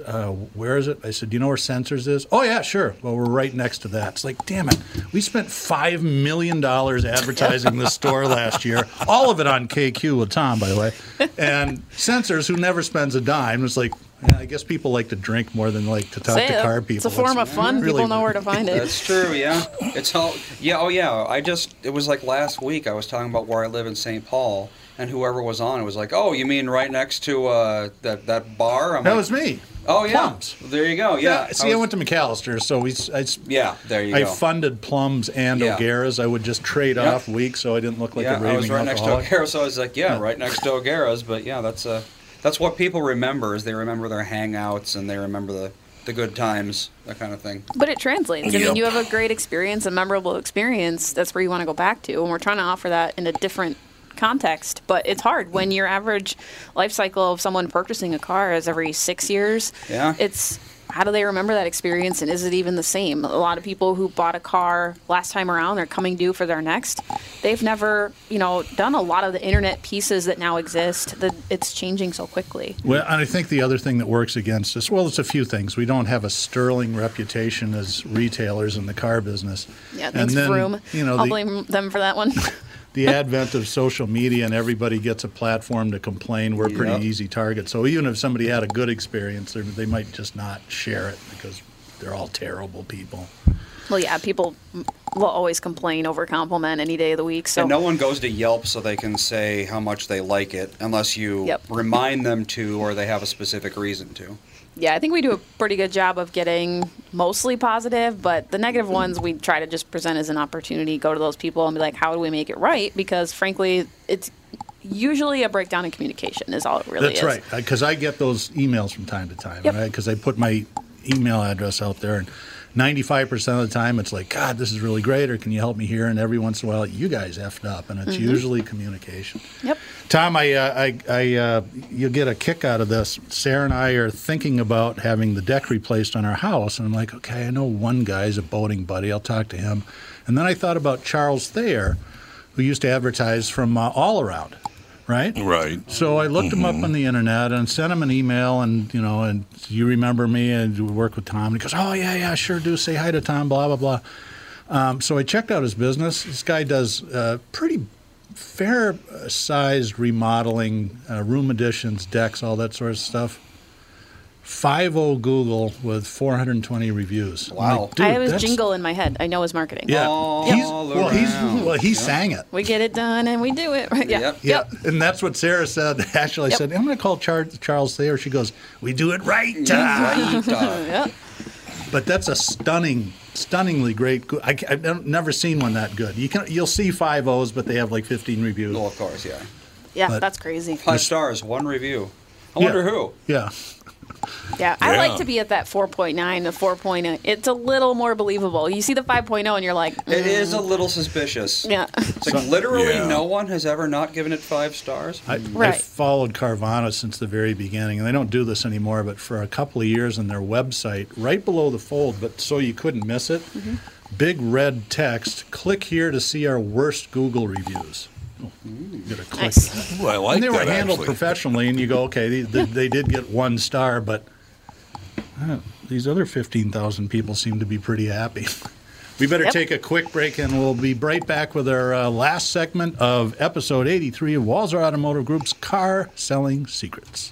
Speaker 3: uh, where is it? I said, "Do you know where Sensors is?" Oh yeah, sure. Well, we're right next to that. It's like, damn it, we spent five million dollars advertising this store last year, all of it on KQ with Tom, by the way, and Sensors, who never spends a dime, was like. Yeah, I guess people like to drink more than like to talk
Speaker 4: Say
Speaker 3: to
Speaker 4: it.
Speaker 3: car people.
Speaker 4: It's a form of fun.
Speaker 3: really-
Speaker 4: People know where to find it.
Speaker 5: That's true, yeah. It's all yeah, oh yeah. I just it was like last week I was talking about where I live in St. Paul and whoever was on it was like, "Oh, you mean right next to uh, that that bar?" I'm
Speaker 3: That
Speaker 5: like,
Speaker 3: was me.
Speaker 5: Oh yeah.
Speaker 3: Plums.
Speaker 5: There you go. Yeah.
Speaker 3: see, I,
Speaker 5: was-
Speaker 3: went to Macalester, so we. I, s-
Speaker 5: Yeah, there you
Speaker 3: I
Speaker 5: go.
Speaker 3: I funded Plums and
Speaker 5: Yeah.
Speaker 3: O'Gara's. I would just trade
Speaker 5: Yep.
Speaker 3: off weeks, so I didn't look like
Speaker 5: yeah,
Speaker 3: a raving
Speaker 5: I was right next to
Speaker 3: alcoholic.
Speaker 5: O'Gara, so I was like, yeah, right next to O'Gara's. But yeah, that's uh, that's what people remember is they remember their hangouts and they remember the the good times, that kind of thing.
Speaker 4: But it translates. I mean, you have a great experience, a memorable experience. That's where you want to go back to, and we're trying to offer that in a different context. But it's hard when your average life cycle of someone purchasing a car is every six years.
Speaker 5: Yeah.
Speaker 4: It's how do they remember that experience, and is it even the same? A lot of people who bought a car last time around, they're coming due for their next. They've never, you know, done a lot of the internet pieces that now exist. That it's changing so quickly.
Speaker 3: Well, and I think the other thing that works against us, well, it's a few things. We don't have a sterling reputation as retailers in the car business.
Speaker 4: Yeah,
Speaker 3: And
Speaker 4: thanks,
Speaker 3: then,
Speaker 4: Vroom.
Speaker 3: You know,
Speaker 4: I'll
Speaker 3: the,
Speaker 4: blame them for that one.
Speaker 3: the advent of social media and everybody gets a platform to complain, we're a pretty easy target. So even if somebody had a good experience, they're- they might just not share it because they're all terrible people.
Speaker 4: Well, yeah, people will always complain over compliment any day of the week. So
Speaker 5: And no one goes to Yelp so they can say how much they like it unless you
Speaker 4: Yep.
Speaker 5: remind them to or they have a specific reason to.
Speaker 4: Yeah, I think we do a pretty good job of getting mostly positive, but the negative ones we try to just present as an opportunity. Go to those people and be like, how do we make it right? Because frankly, it's usually a breakdown in communication. Is all it really
Speaker 3: That's
Speaker 4: is.
Speaker 3: That's right, because I get those emails from time to time,
Speaker 4: Yep.
Speaker 3: right? Because I put my email address out there, and 95% of the time it's like, God, this is really great, or can you help me here? And every once in a while, you guys effed up, and it's usually communication.
Speaker 4: Yep.
Speaker 3: Tom, I, uh, I, I uh, you'll get a kick out of this. Sarah and I are thinking about having the deck replaced on our house, and I'm like, okay, I know one guy's a boating buddy. I'll talk to him. And then I thought about Charles Thayer, who used to advertise from uh, All Around, right?
Speaker 2: Right.
Speaker 3: So I looked him up on the internet and sent him an email, and you know, and you remember me and you work with Tom. And he goes, "Oh yeah, yeah, sure do. Say hi to Tom." Blah blah blah. Um, so I checked out his business. This guy does uh, pretty fair sized remodeling, uh, room additions, decks, all that sort of stuff. Five O Google with 420 reviews. I'm
Speaker 5: Wow.
Speaker 3: like, Dude,
Speaker 4: I have his jingle in my head. I know his marketing.
Speaker 3: Yeah,
Speaker 5: All
Speaker 3: he's, well, he's
Speaker 5: around.
Speaker 3: well, he sang it.
Speaker 4: We get it done and we do it. Right? Yeah.
Speaker 5: Yep.
Speaker 3: Yeah, and that's what Sarah said. Actually, I
Speaker 4: Yep.
Speaker 3: said, I'm going to call Char- Charles Thayer. She goes, We do it right, Tom.
Speaker 5: Right,
Speaker 4: Yeah.
Speaker 3: But that's a stunning, stunningly great. go- I, have never seen one that good. You can, you'll see five O's, but they have like 15 reviews.
Speaker 5: well, of course, yeah.
Speaker 4: Yeah,
Speaker 3: But-
Speaker 4: that's crazy.
Speaker 5: Five stars, one review. I
Speaker 3: Yeah.
Speaker 5: wonder who.
Speaker 3: Yeah,
Speaker 4: Yeah, I like to be at that 4.9 the 4.0. It's a little more believable. You see the 5.0 and you're like, mm,
Speaker 5: It is a little suspicious.
Speaker 4: yeah.
Speaker 5: It's like literally
Speaker 2: Yeah.
Speaker 5: no one has ever not given it five stars.
Speaker 3: I, I followed Carvana since the very beginning, and they don't do this anymore. But for a couple of years on their website, right below the fold, but so you couldn't miss it,
Speaker 4: Mm-hmm.
Speaker 3: big red text: "Click here to see our worst Google reviews." You gotta click
Speaker 4: Nice.
Speaker 3: that.
Speaker 2: Well, I like
Speaker 3: and they were
Speaker 2: that,
Speaker 3: handled
Speaker 2: actually.
Speaker 3: professionally, and you go, okay, they, they, they did get one star, but uh, these other 15,000 people seem to be pretty happy. we better
Speaker 4: Yep.
Speaker 3: take a quick break, and we'll be right back with our uh, last segment of episode 83 of Walser Automotive Group's Car Selling Secrets.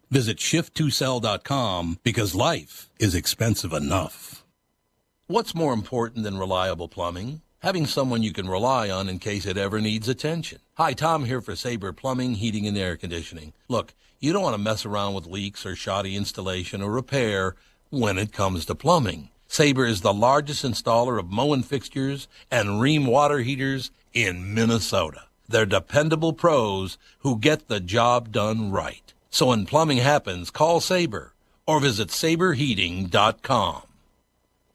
Speaker 2: Visit shift2sell.com because life is expensive enough. What's more important than reliable plumbing? Having someone you can rely on in case it ever needs attention. Hi, Tom here for Sabre Plumbing, Heating, and Air Conditioning. Look, you don't want to mess around with leaks or shoddy installation or repair when it comes to plumbing. Sabre is the largest installer of Moen fixtures and Rheem water heaters in Minnesota. They're dependable pros who get the job done right. So when plumbing happens, call Sabre or visit saberheating.com.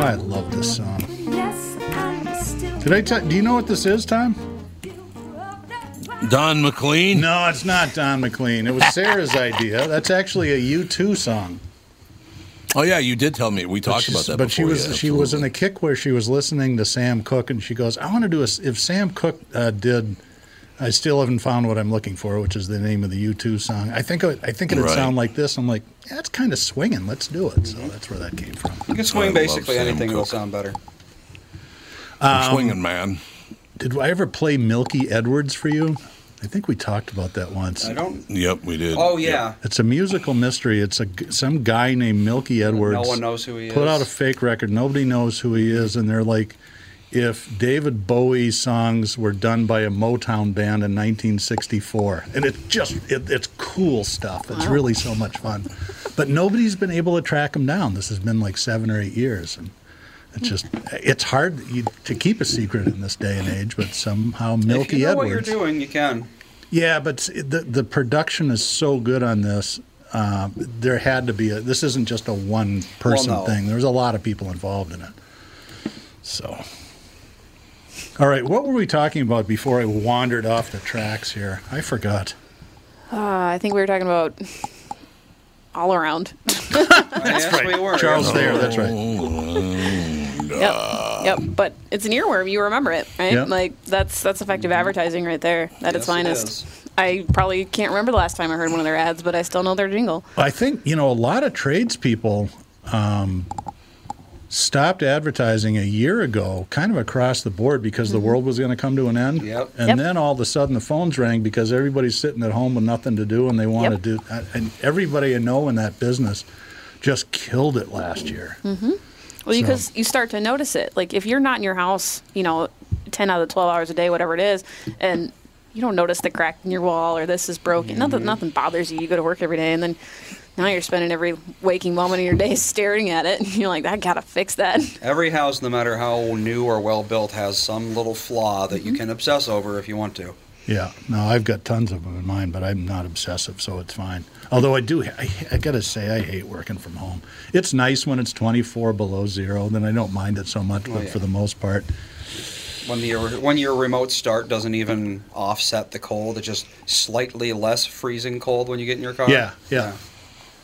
Speaker 8: I
Speaker 3: love this song.
Speaker 8: Yes, I'm.
Speaker 3: Did I tell? Do you know what this is, Tom?
Speaker 2: Don McLean?
Speaker 3: No, it's not Don McLean. It was Sarah's idea. That's actually a U2 song.
Speaker 2: Oh yeah, you did tell me. We talked about that.
Speaker 3: But she was
Speaker 2: yeah,
Speaker 3: she was in
Speaker 2: absolutely.
Speaker 3: a kick where she was listening to Sam Cooke, and she goes, "I want to do a if Sam Cooke uh, did." I still haven't found what I'm looking for, which is the name of the U2 song. I think it, I think it'd
Speaker 2: Right.
Speaker 3: sound like this. I'm like, yeah, it's kind of swinging. Let's do it. So that's where that came from.
Speaker 5: You can swing
Speaker 2: love
Speaker 5: basically
Speaker 2: Sam
Speaker 5: anything, it'll sound better.
Speaker 2: I'm um, swinging, man.
Speaker 3: Did I ever play Milky Edwards for you? I think we talked about that once.
Speaker 5: I don't.
Speaker 2: Yep, we did.
Speaker 5: Oh
Speaker 2: Yep.
Speaker 5: yeah.
Speaker 3: It's a musical mystery. It's a g- some guy named Milky Edwards.
Speaker 5: No one knows who he
Speaker 3: Put
Speaker 5: is.
Speaker 3: out a fake record. Nobody knows who he is, and they're like, if David Bowie's songs were done by a Motown band in 1964, and it's just it, it's cool stuff. It's really so much fun, but nobody's been able to track him down. This has been like seven or eight years, and it's just it's hard to keep a secret in this day and age. But somehow Milky
Speaker 5: if you know
Speaker 3: Edwards.
Speaker 5: what you're doing, you can.
Speaker 3: Yeah, but the the production is so good on this. Uh, there had to be a. This isn't just a one person
Speaker 5: Well, no.
Speaker 3: thing. There's a lot of people involved in it. So, all right, what were we talking about before I wandered off the tracks here? I forgot.
Speaker 4: Uh, I think we were talking about all around.
Speaker 5: That's We were.
Speaker 3: Charles there. That's right.
Speaker 4: Yep. Yep. But it's an earworm. You remember it, right?
Speaker 3: Yep.
Speaker 4: Like that's that's effective advertising right there at its
Speaker 5: Yes, it
Speaker 4: finest.
Speaker 5: is.
Speaker 4: I probably can't remember the last time I heard one of their ads, but I still know their jingle.
Speaker 3: I think you know a lot of tradespeople um, stopped advertising a year ago, kind of across the board, because the mm-hmm. world was going to come to an end.
Speaker 5: Yep.
Speaker 3: And
Speaker 4: Yep.
Speaker 3: then all of a sudden the phones rang because everybody's sitting at home with nothing to do, and they want
Speaker 4: Yep.
Speaker 3: to do. Uh, and everybody I know in that business just killed it last year. Mm-hmm.
Speaker 4: Well, because you start to notice it. Like if you're not in your house, you know, ten out of the twelve hours a day, whatever it is, and you don't notice the crack in your wall or this is broken. Mm-hmm. Nothing, nothing bothers you. You go to work every day, and then now you're spending every waking moment of your day staring at it. And you're like, I gotta fix that.
Speaker 5: Every house, no matter how new or well built, has some little flaw that
Speaker 4: Mm-hmm.
Speaker 5: you can obsess over if you want to.
Speaker 3: Yeah, no, I've got tons of them in mine, but I'm not obsessive, so it's fine. Although I do, I, I gotta say, I hate working from home. It's nice when it's 24 below zero, then I don't mind it so much, but
Speaker 5: Oh, yeah.
Speaker 3: for the most part,
Speaker 5: When your when your remote start doesn't even offset the cold, it's just slightly less freezing cold when you get in your car.
Speaker 3: Yeah, yeah.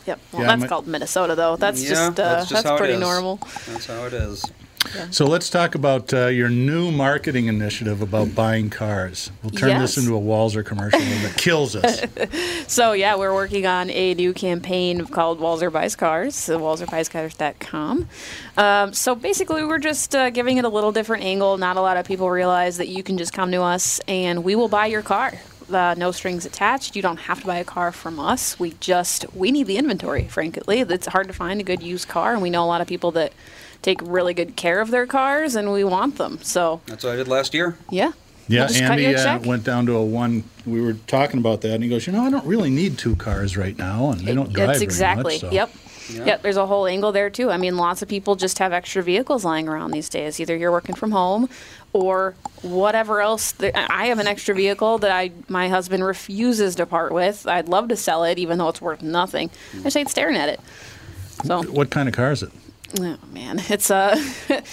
Speaker 4: Yep. Well,
Speaker 3: Yeah,
Speaker 4: that's
Speaker 3: my-
Speaker 4: called Minnesota, though. That's
Speaker 5: Yeah,
Speaker 4: just uh,
Speaker 5: that's just how it
Speaker 4: pretty normal.
Speaker 5: That's how it is.
Speaker 3: So let's talk about uh, your new marketing initiative about buying cars. We'll turn this into a Walser commercial that kills us.
Speaker 4: So yeah, we're working on a new campaign called Walser Buys Cars, so walserbuyscars.com. Um, so basically, we're just uh, giving it a little different angle. Not a lot of people realize that you can just come to us and we will buy your car. Uh, no strings attached. You don't have to buy a car from us. We just we need the inventory. Frankly, it's hard to find a good used car, and we know a lot of people that take really good care of their cars, and we want them. So
Speaker 5: That's what I did last year.
Speaker 4: yeah,
Speaker 3: Yeah,
Speaker 4: We'll just cut you
Speaker 3: Andy uh, went down to a one. We were talking about that, and he goes, "You know, I don't really need two cars right now, and they don't drive
Speaker 4: That's
Speaker 3: very
Speaker 4: exactly.
Speaker 3: much." so-
Speaker 4: Yep.
Speaker 5: Yeah.
Speaker 4: Yep. There's a whole angle there too. I mean, lots of people just have extra vehicles lying around these days. Either you're working from home, or whatever else. Th- I have an extra vehicle that I my husband refuses to part with. I'd love to sell it, even though it's worth nothing. I just hate staring at it. So,
Speaker 3: What kind of car is it?
Speaker 4: oh man, it's a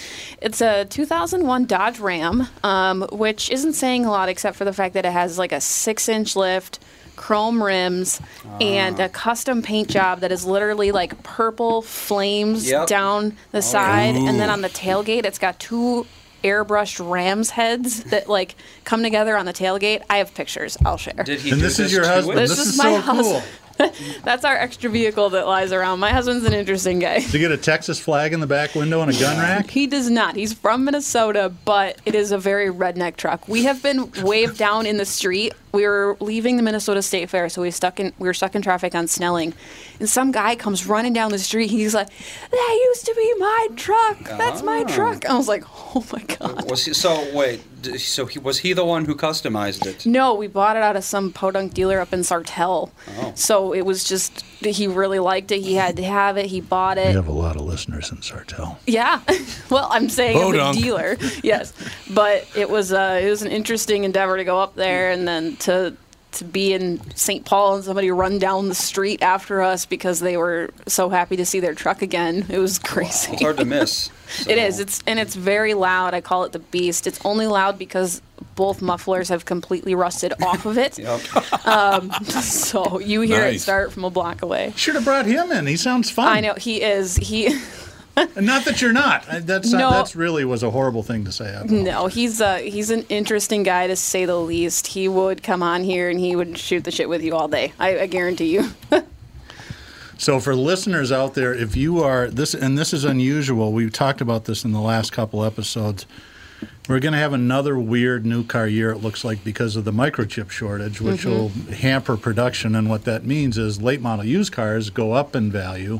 Speaker 4: it's a 2001 Dodge Ram, um, which isn't saying a lot except for the fact that it has like a six inch lift, chrome rims, and a custom paint job that is literally like purple flames
Speaker 5: Yep.
Speaker 4: down the oh. side, and then on the tailgate, it's got two airbrushed ram's heads that like come together on the tailgate. I have pictures. I'll share.
Speaker 5: Did he
Speaker 3: And
Speaker 5: do
Speaker 3: this is your husband.
Speaker 4: This
Speaker 3: This,
Speaker 4: is
Speaker 3: is,
Speaker 4: my
Speaker 3: so cool.
Speaker 4: Husband. That's our extra vehicle that lies around. My husband's an interesting guy.
Speaker 3: Did you get a Texas flag in the back window and a gun rack?
Speaker 4: He does not. He's from Minnesota, but it is a very redneck truck. We have been waved down in the street. We were leaving the Minnesota State Fair, so we stuck in we were stuck in traffic on Snelling, and some guy comes running down the street. He's like, "That used to be my truck. That's my
Speaker 5: Oh.
Speaker 4: truck." I was like, "Oh my god."
Speaker 5: Was he, so wait, d- so he was he the one who customized it?
Speaker 4: No, we bought it out of some podunk dealer up in Sartell.
Speaker 5: Oh.
Speaker 4: So it was just he really liked it. He had to have it. He bought it.
Speaker 3: We have a lot of listeners in Sartell.
Speaker 4: Yeah. well, I'm saying of the
Speaker 2: Podunk.
Speaker 4: dealer. Yes. But it was uh, it was an interesting endeavor to go up there and then to to be in St. Paul and somebody run down the street after us because they were so happy to see their truck again. It was crazy.
Speaker 5: It's hard to miss.
Speaker 4: It is. It's and it's very loud. I call it the beast. It's only loud because both mufflers have completely rusted off of it.
Speaker 5: Yep.
Speaker 4: Um, so you hear it start from a block away.
Speaker 3: Should have brought him in. He sounds fun.
Speaker 4: I know he is. He
Speaker 3: And not that you're not. That's
Speaker 4: No.
Speaker 3: that's really was a horrible thing to say.
Speaker 4: No, he's uh he's an interesting guy to say the least. He would come on here and he would shoot the shit with you all day. I, I guarantee you.
Speaker 3: So for listeners out there, if you are this, and this is unusual, we've talked about this in the last couple episodes. We're going to have another weird new car year. It looks like because of the microchip shortage, which will hamper production. And what that means is late model used cars go up in value.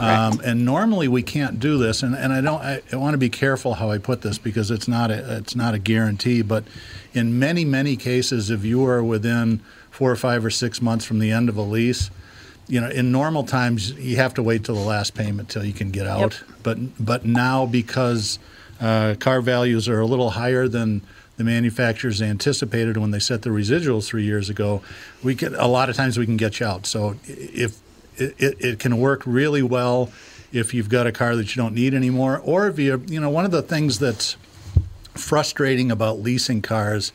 Speaker 3: Um, and normally we can't do this, and, and I don't. I, I want to be careful how I put this because it's not a it's not a guarantee. But in many many cases, if you are within four or five or six months from the end of a lease, you know, in normal times, you have to wait till the last payment till you can get out. But but now because uh, car values are a little higher than the manufacturers anticipated when they set the residuals three years ago, we can a lot of times we can get you out. So if it, it, it can work really well if you've got a car that you don't need anymore, or if you you know one of the things that's frustrating about leasing cars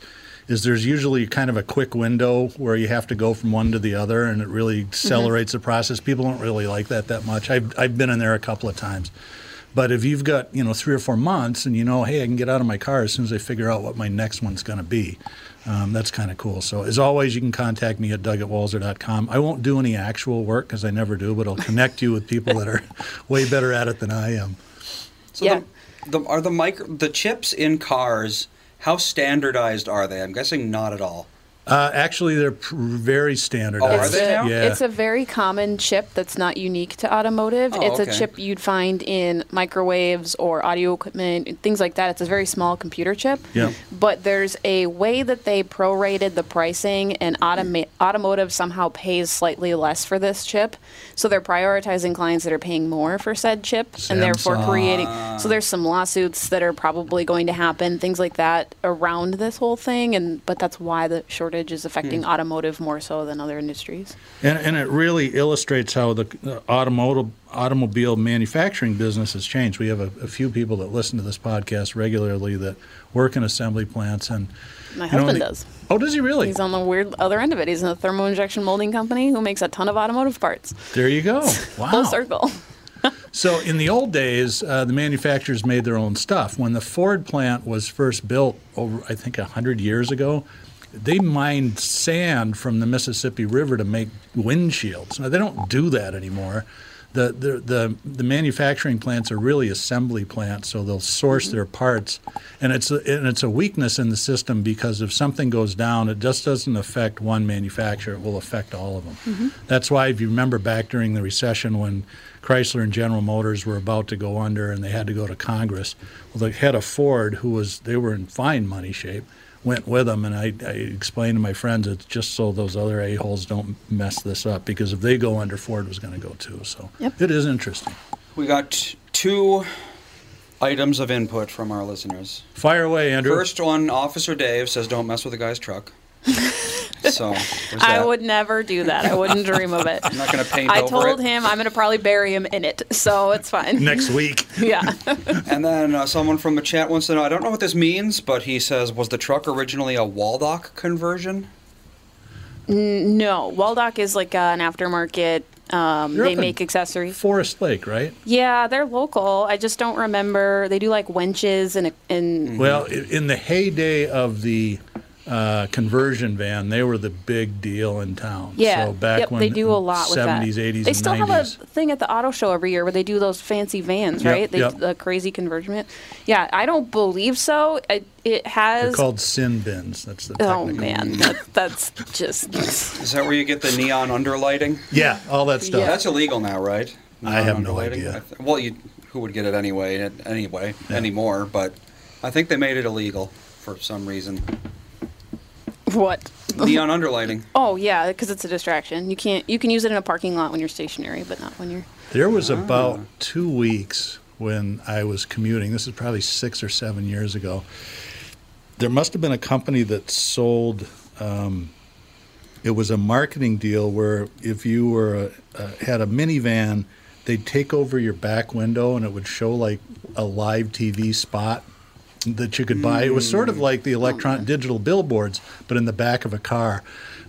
Speaker 3: is there's usually kind of a quick window where you have to go from one to the other and it really mm-hmm. accelerates the process. People don't really like that that much. I've, I've been in there a couple of times. But if you've got, you know, three or four months and you know, hey, I can get out of my car as soon as I figure out what my next one's going to be, um, that's kind of cool. So as always, you can contact me at doug at walser.com. I won't do any actual work because I never do, but I'll connect you with people that are way better at it than I am.
Speaker 5: So
Speaker 4: Yeah.
Speaker 5: the, the are the micro the chips in cars? How standardized are they? I'm guessing not at all.
Speaker 3: Uh, actually, they're pr- very standardized.
Speaker 5: Oh, are
Speaker 4: It's
Speaker 5: they
Speaker 4: a,
Speaker 5: now?
Speaker 3: Yeah.
Speaker 4: it's a very common chip that's not unique to automotive.
Speaker 5: Oh,
Speaker 4: it's
Speaker 5: okay.
Speaker 4: a chip you'd find in microwaves or audio equipment, things like that. It's a very small computer chip.
Speaker 3: Yeah.
Speaker 4: But there's a way that they prorated the pricing, and automa- automotive somehow pays slightly less for this chip. So they're prioritizing clients that are paying more for said chip, and therefore creating. So there's some lawsuits that are probably going to happen, things like that around this whole thing, and but that's why the shortage is affecting automotive more so than other industries.
Speaker 3: And, and it really illustrates how the uh, automotive automobile manufacturing business has changed. We have a, a few people that listen to this podcast regularly that work in assembly plants, and
Speaker 4: My
Speaker 3: know,
Speaker 4: husband
Speaker 3: the-
Speaker 4: does.
Speaker 3: Oh, does he really?
Speaker 4: He's on the weird other end of it. He's in a thermo injection molding company who makes a ton of automotive parts.
Speaker 3: There you go.
Speaker 4: Full
Speaker 3: Wow.
Speaker 4: circle.
Speaker 3: So in the old days, uh, the manufacturers made their own stuff. When the Ford plant was first built over, I think, hundred years ago, they mined sand from the Mississippi River to make windshields. Now they don't do that anymore. The, the, the, the manufacturing plants are really assembly plants, so they'll source mm-hmm. their parts, and it's a, and it's a weakness in the system because if something goes down, it just doesn't affect one manufacturer; it will affect all of them. Mm-hmm. That's why, if you remember back during the recession when Chrysler and General Motors were about to go under and they had to go to Congress, well, the head of Ford, who was they were in fine money shape, went with them, and I, I explained to my friends it's just so those other a holes don't mess this up because if they go under, Ford was going to go too. So
Speaker 4: Yep.
Speaker 3: it is interesting.
Speaker 5: We got two items of input from our listeners.
Speaker 3: Fire away, Andrew.
Speaker 5: First one, Officer Dave says, "Don't mess with the guy's truck." So
Speaker 4: I would never do that. I wouldn't dream of it.
Speaker 5: I'm not going to paint
Speaker 4: I
Speaker 5: over
Speaker 4: told
Speaker 5: it.
Speaker 4: him I'm going to probably bury him in it, so it's fine.
Speaker 3: next week.
Speaker 4: Yeah.
Speaker 5: And then uh, someone from the chat wants to know. I don't know what this means, but he says, "Was the truck originally a Waldoch conversion?"
Speaker 4: no, Waldoch is like uh, an aftermarket. Um, they make accessories.
Speaker 3: Forest Lake, right?
Speaker 4: Yeah, they're local. I just don't remember. They do like wenches and and
Speaker 3: Well, in the heyday of the uh, conversion van, they were the big deal in town.
Speaker 4: yeah.
Speaker 3: So back
Speaker 4: yep,
Speaker 3: when
Speaker 4: they do a lot with that.
Speaker 3: 70s, 80s,
Speaker 4: They
Speaker 3: and
Speaker 4: still
Speaker 3: 90s.
Speaker 4: have a thing at the auto show every year where they do those fancy vans,
Speaker 3: Yep,
Speaker 4: right? They
Speaker 3: yep.
Speaker 4: the crazy conversion. Yeah, I don't believe so. It, it
Speaker 3: They're called sin bins. That's the
Speaker 4: oh man, that, that's just.
Speaker 5: Is that where you get the neon underlighting?
Speaker 3: Yeah, all that stuff. Yeah.
Speaker 5: That's illegal now, right?
Speaker 3: I have no idea.
Speaker 5: I th- well, you who would get it anyway? Anyway, anymore, but I think they made it illegal for some reason.
Speaker 4: What?
Speaker 5: Neon underlighting.
Speaker 4: Oh yeah, because it's a distraction. You can't. You can use it in a parking lot when you're stationary, but not when you're.
Speaker 3: There was about two weeks when I was commuting. This is probably six or seven years ago. There must have been a company that sold. Um, it was a marketing deal where if you were a, a, had a minivan, they'd take over your back window and it would show like a live TV spot that you could buy. It was sort of hmm. like the electronic oh. digital billboards, but in the back of a car.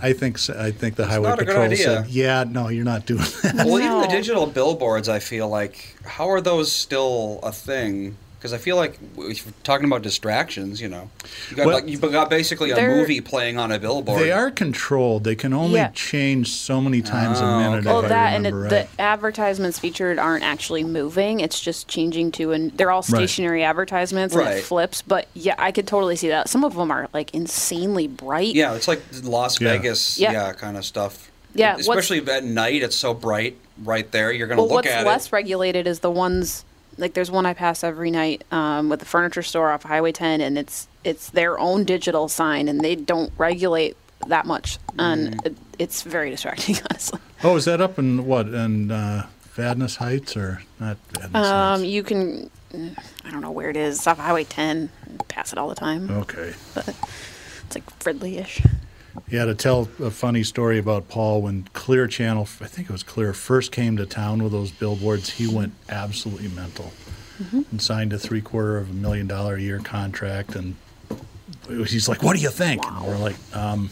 Speaker 3: I think I think the highway
Speaker 5: not a good
Speaker 3: patrol said, "Yeah, no, you're not doing that."
Speaker 5: Well, even the digital billboards, I feel like, how are those still a thing? Because I feel like if you're talking about distractions, you know, you got
Speaker 3: Well-
Speaker 5: like you got basically a movie playing on a billboard.
Speaker 3: They are controlled. They can only
Speaker 4: Yeah.
Speaker 3: change so many times
Speaker 5: Oh,
Speaker 3: a minute.
Speaker 5: okay.
Speaker 4: Well, that and it,
Speaker 3: right.
Speaker 4: the advertisements featured aren't actually moving. It's just changing to, and they're all stationary advertisements, and
Speaker 5: Right.
Speaker 4: it flips. But yeah, I could totally see that. Some of them are like insanely bright.
Speaker 5: Yeah, it's like Las
Speaker 3: Yeah.
Speaker 5: Vegas,
Speaker 4: Yeah.
Speaker 5: yeah, kind of stuff.
Speaker 4: Yeah,
Speaker 5: especially at night. It's so bright right there. You're gonna
Speaker 4: Well,
Speaker 5: look at it.
Speaker 4: what's less regulated is the ones like there's one I pass every night um, with the furniture store off Highway 10, and it's it's their own digital sign, and they don't regulate that much, and
Speaker 5: Mm.
Speaker 4: it, it's very distracting, honestly.
Speaker 3: oh, is that up in what? In uh, Vadnais Heights or not? Vadnais
Speaker 4: Um,
Speaker 3: Heights?
Speaker 4: you can, I don't know where it is. It's off Highway 10. Pass it all the time.
Speaker 3: Okay.
Speaker 4: But It's like Fridley-ish.
Speaker 3: Yeah, to tell a funny story about Paul when Clear Channel, I think it was Clear, first came to town with those billboards, he went absolutely mental and signed a three quarter of a million dollar a year contract. And he's like, "What do you think?" And we're like, um,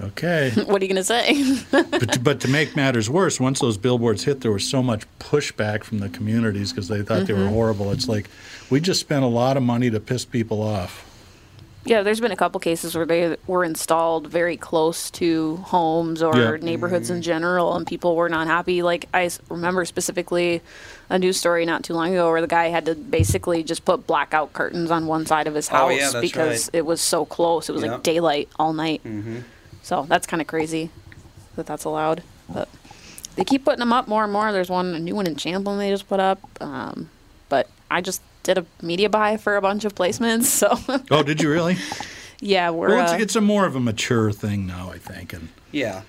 Speaker 3: "Okay."
Speaker 4: What are you gonna say?
Speaker 3: but, to, but to make matters worse, once those billboards hit, there was so much pushback from the communities because they thought they were horrible. It's like we just spent a lot of money to piss people off.
Speaker 4: Yeah, there's been a couple cases where they were installed very close to homes or
Speaker 3: Yeah.
Speaker 4: neighborhoods in general, and people were not happy. Like I remember specifically a news story not too long ago where the guy had to basically just put blackout curtains on one side of his
Speaker 5: Oh,
Speaker 4: house
Speaker 5: yeah,
Speaker 4: because
Speaker 5: right.
Speaker 4: it was so close. It was
Speaker 5: Yeah.
Speaker 4: like daylight all night. So that's kind of crazy that that's allowed. But they keep putting them up more and more. There's one, a new one in Champlin they just put up. Um, but I just did a media buy for a bunch of placements. So
Speaker 3: Oh, did you really?
Speaker 4: yeah, we're.
Speaker 3: well, it's,
Speaker 4: uh,
Speaker 3: it's a more of a mature thing now, I think. And
Speaker 5: Yeah,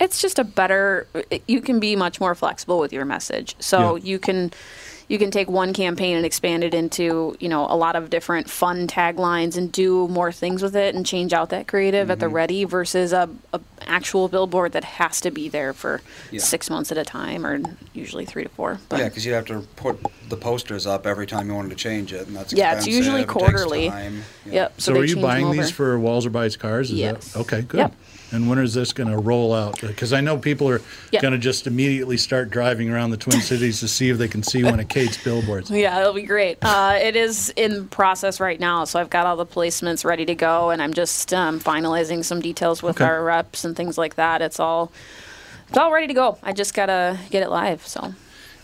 Speaker 4: it's just a better you can be much more flexible with your message so
Speaker 3: Yeah.
Speaker 4: you can you can take one campaign and expand it into you know a lot of different fun taglines and do more things with it and change out that creative at the mm-hmm. ready versus a, a actual billboard that has to be there for
Speaker 5: Yeah.
Speaker 4: six months at a time or usually three to four but
Speaker 5: yeah, because you'd have to put the posters up every time you wanted to change it, and that's
Speaker 4: Yeah, it's usually
Speaker 5: it
Speaker 4: quarterly.
Speaker 5: time. Yeah.
Speaker 4: yep
Speaker 3: so,
Speaker 4: they
Speaker 3: are you buying these
Speaker 4: over.
Speaker 3: for Walser Buys Cars? Is
Speaker 4: Yes.
Speaker 3: That, okay, good.
Speaker 4: Yep.
Speaker 3: And when is this going to roll out? Because I know people are
Speaker 4: Yeah.
Speaker 3: going to just immediately start driving around the Twin Cities to see if they can see when it Billboards.
Speaker 4: Yeah, it'll be great. Uh, it is in process right now, so I've got all the placements ready to go, and I'm just um, finalizing some details with
Speaker 3: Okay.
Speaker 4: our reps and things like that. It's all it's all ready to go. I just gotta get it live. So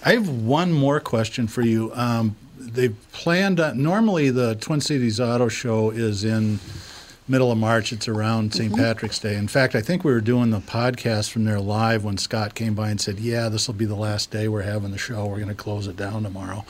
Speaker 3: I have one more question for you. Um, they've planned. On, normally, the Twin Cities Auto Show is in middle of March. It's around saint Patrick's Day. In fact, I think we were doing the podcast from there live when Scott came by and said, "Yeah, this will be the last day we're having the show. We're going to close it down tomorrow."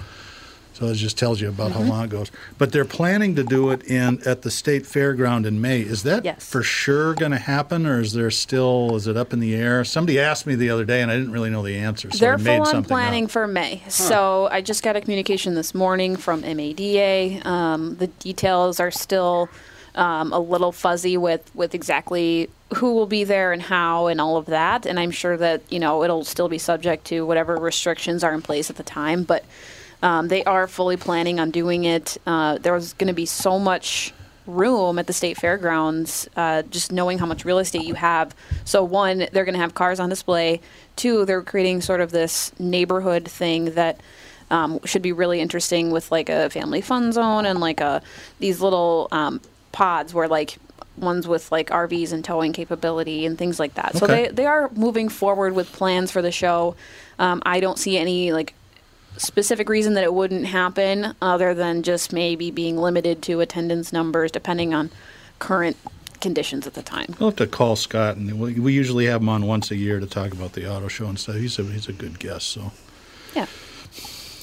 Speaker 3: So it just tells you about how long it goes. But they're planning to do it in at the state fairground in May. Is that
Speaker 4: Yes.
Speaker 3: for sure going to happen, or is there still is it up in the air? Somebody asked me the other day, and I didn't really know the answer. So
Speaker 4: they're
Speaker 3: I made
Speaker 4: full on planning
Speaker 3: up.
Speaker 4: for May. So I just got a communication this morning from MADA. Um, the details are still um, a little fuzzy with with exactly who will be there and how and all of that. And I'm sure that you know it'll still be subject to whatever restrictions are in place at the time, but. Um, they are fully planning on doing it. Uh, there's going to be so much room at the state fairgrounds, uh, just knowing how much real estate you have. So, one, they're going to have cars on display. Two, they're creating sort of this neighborhood thing that um, should be really interesting with like a family fun zone and like a these little um, pods where like ones with like RVs and towing capability and things like that. So they they are moving forward with plans for the show. Um, I don't see any like specific reason that it wouldn't happen other than just maybe being limited to attendance numbers depending on current conditions at the time.
Speaker 3: We'll have to call Scott, and we, we usually have him on once a year to talk about the auto show and stuff. He's a he's a good guest. So
Speaker 4: Yeah.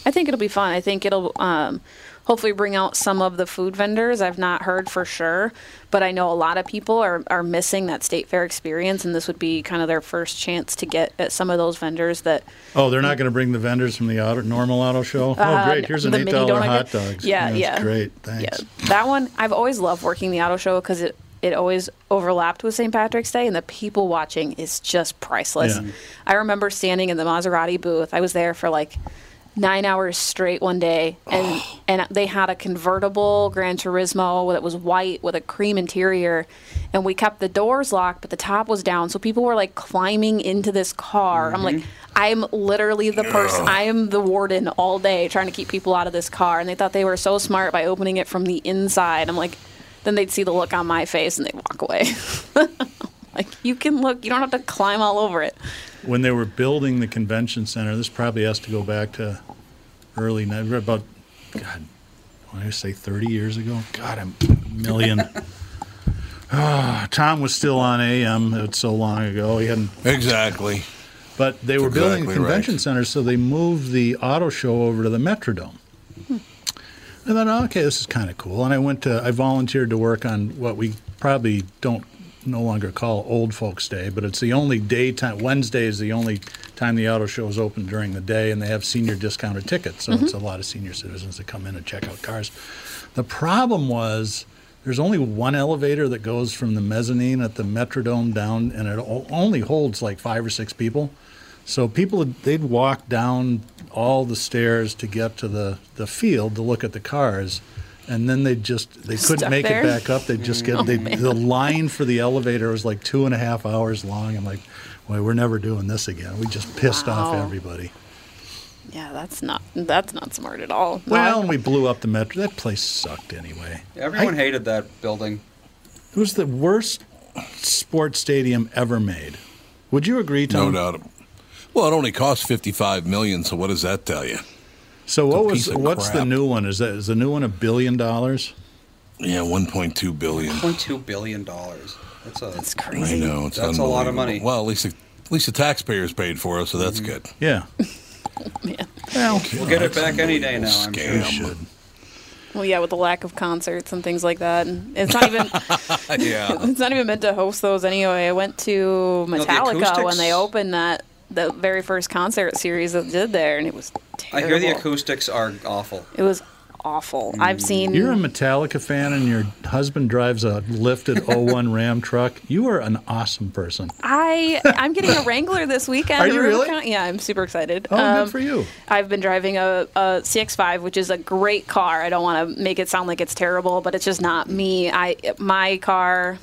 Speaker 4: I think it'll be fun. I think it'll um, hopefully bring out some of the food vendors. I've not heard for sure, but I know a lot of people are, are missing that state fair experience, and this would be kind of their first chance to get at some of those vendors that
Speaker 3: oh, they're not going to bring the vendors from the auto, normal auto show.
Speaker 4: Uh,
Speaker 3: oh, great! Here's an eight dollar hot dog.
Speaker 4: Yeah,
Speaker 3: That's
Speaker 4: yeah.
Speaker 3: Great, thanks.
Speaker 4: Yeah, that one I've always loved working the auto show because it it always overlapped with St. Patrick's Day, and the people watching is just priceless.
Speaker 3: Yeah.
Speaker 4: I remember standing in the Maserati booth. I was there for like nine hours straight one day, and oh. and they had a convertible Gran Turismo that was white with a cream interior, and we kept the doors locked, but the top was down, so people were like climbing into this car. I'm like. Mm-hmm. I'm literally the person. I am the warden all day trying to keep people out of this car, and they thought they were so smart by opening it from the inside. I'm like, then they'd see the look on my face and they'd walk away. like you can look, you don't have to climb all over it.
Speaker 3: When they were building the convention center, this probably has to go back to early ni- about God. When I say 30 years ago, God, I'm a million. Ah, Tom was still on AM. It's so long ago. He hadn't
Speaker 2: Exactly.
Speaker 3: But they were building
Speaker 2: exactly
Speaker 3: a convention
Speaker 2: right.
Speaker 3: center, so they moved the auto show over to the Metrodome. I thought, oh, okay, this is kind of cool. And I went to, I volunteered to work on what we probably don't no longer call Old Folks Day, but it's the only daytime. Wednesday is the only time the auto show is open during the day, and they have senior discounted tickets. So it's a lot of senior citizens that come in and check out cars. The problem was there's only one elevator that goes from the mezzanine at the Metrodome down, and it only holds like five or six people. So people they'd walk down all the stairs to get to the, the field to look at the cars, and then they just they couldn't
Speaker 4: Stuck
Speaker 3: make
Speaker 4: there?
Speaker 3: it back up. They just get oh, they, the line for the elevator was like two and a half hours long. I'm like, well, we're never doing this again. We just pissed off everybody.
Speaker 4: Yeah, that's not that's not smart at all.
Speaker 3: Well,
Speaker 4: I-
Speaker 3: and we blew up the metro. That place sucked anyway.
Speaker 5: Everyone
Speaker 3: I-
Speaker 5: hated that building.
Speaker 3: It was the worst sports stadium ever made. Would you agree, Tom?
Speaker 2: No doubt. Well, it only cost fifty-five million. So what does that tell you?
Speaker 3: So what was
Speaker 2: piece of
Speaker 3: what's the new one? Is that is the new one a billion dollars?
Speaker 2: Yeah, one point two billion.
Speaker 5: Point two billion dollars. That's a
Speaker 4: that's crazy.
Speaker 2: I know it's
Speaker 5: That's a lot of money.
Speaker 2: Well, at least the, at least the taxpayers paid for it, so that's mm-hmm. good.
Speaker 3: Yeah.
Speaker 4: yeah.
Speaker 3: Well,
Speaker 5: We'll get it back any day now. I'm
Speaker 2: Scam.
Speaker 5: sure.
Speaker 4: Well, yeah, with the lack of concerts and things like that, and it's not even
Speaker 2: yeah.
Speaker 4: it's not even meant to host those anyway. I went to
Speaker 5: the
Speaker 4: Metallica when
Speaker 5: acoustics-
Speaker 4: they opened that the very first concert series that did there, and it was terrible.
Speaker 5: I hear the acoustics are awful.
Speaker 4: It was awful. I've seen.
Speaker 3: You're a Metallica fan and your husband drives a lifted 01 Ram truck. You are an awesome person.
Speaker 4: I I'm getting a Wrangler this weekend.
Speaker 3: Are you really?
Speaker 4: Rivercount. Yeah, I'm super excited.
Speaker 3: Oh,
Speaker 4: Um,
Speaker 3: good for you.
Speaker 4: I've been driving a, a CX-5, which is a great car. I don't want to make it sound like it's terrible, but it's just not me. I my car.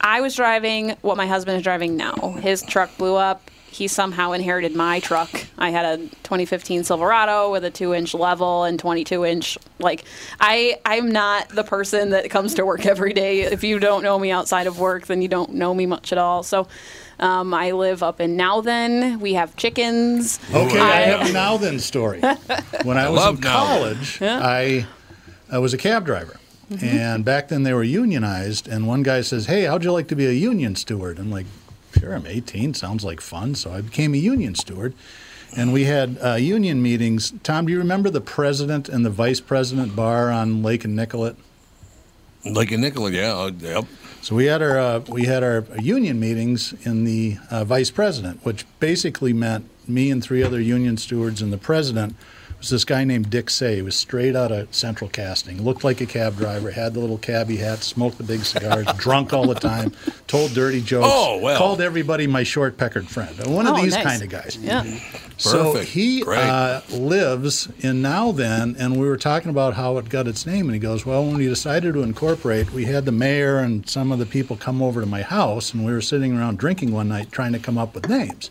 Speaker 4: I was driving what my husband is driving now. His truck blew up. He somehow inherited my truck. I had a 2015 Silverado with a two-inch level and 22-inch. Like, I I'm not the person that comes to work every day. If you don't know me outside of work, then you don't know me much at all. So. Um, I live up in Nowthen. We have chickens.
Speaker 3: Okay, I have a now then story. When I was
Speaker 2: love
Speaker 3: in
Speaker 2: now then.
Speaker 3: college, I, I was a cab driver. And back then they were unionized. And one guy says, Hey, how'd you like to be a union steward? I'm like, Sure, I'm 18. Sounds like fun. So I became a union steward. And we had uh, union meetings. Tom, do you remember the president and the vice president bar on Lake and Nicollet?
Speaker 2: Lake a nickel, yeah. uh, Yep.
Speaker 3: So we had our uh, we had our union meetings in the uh, vice president, which basically meant me and three other union stewards and the president was this guy named Dick Say. He was straight out of Central Casting. Looked like a cab driver. Had the little cabbie hat. Smoked the big cigars. drunk all the time. Told dirty jokes.
Speaker 2: Oh, well.
Speaker 3: Called everybody my short peckered friend. One of
Speaker 4: Oh,
Speaker 3: these
Speaker 4: nice.
Speaker 3: kind of guys.
Speaker 4: Yeah.
Speaker 3: So
Speaker 2: Perfect.
Speaker 3: he uh, lives in Nowthen, and we were talking about how it got its name. And he goes, Well, when we decided to incorporate, we had the mayor and some of the people come over to my house, and we were sitting around drinking one night trying to come up with names.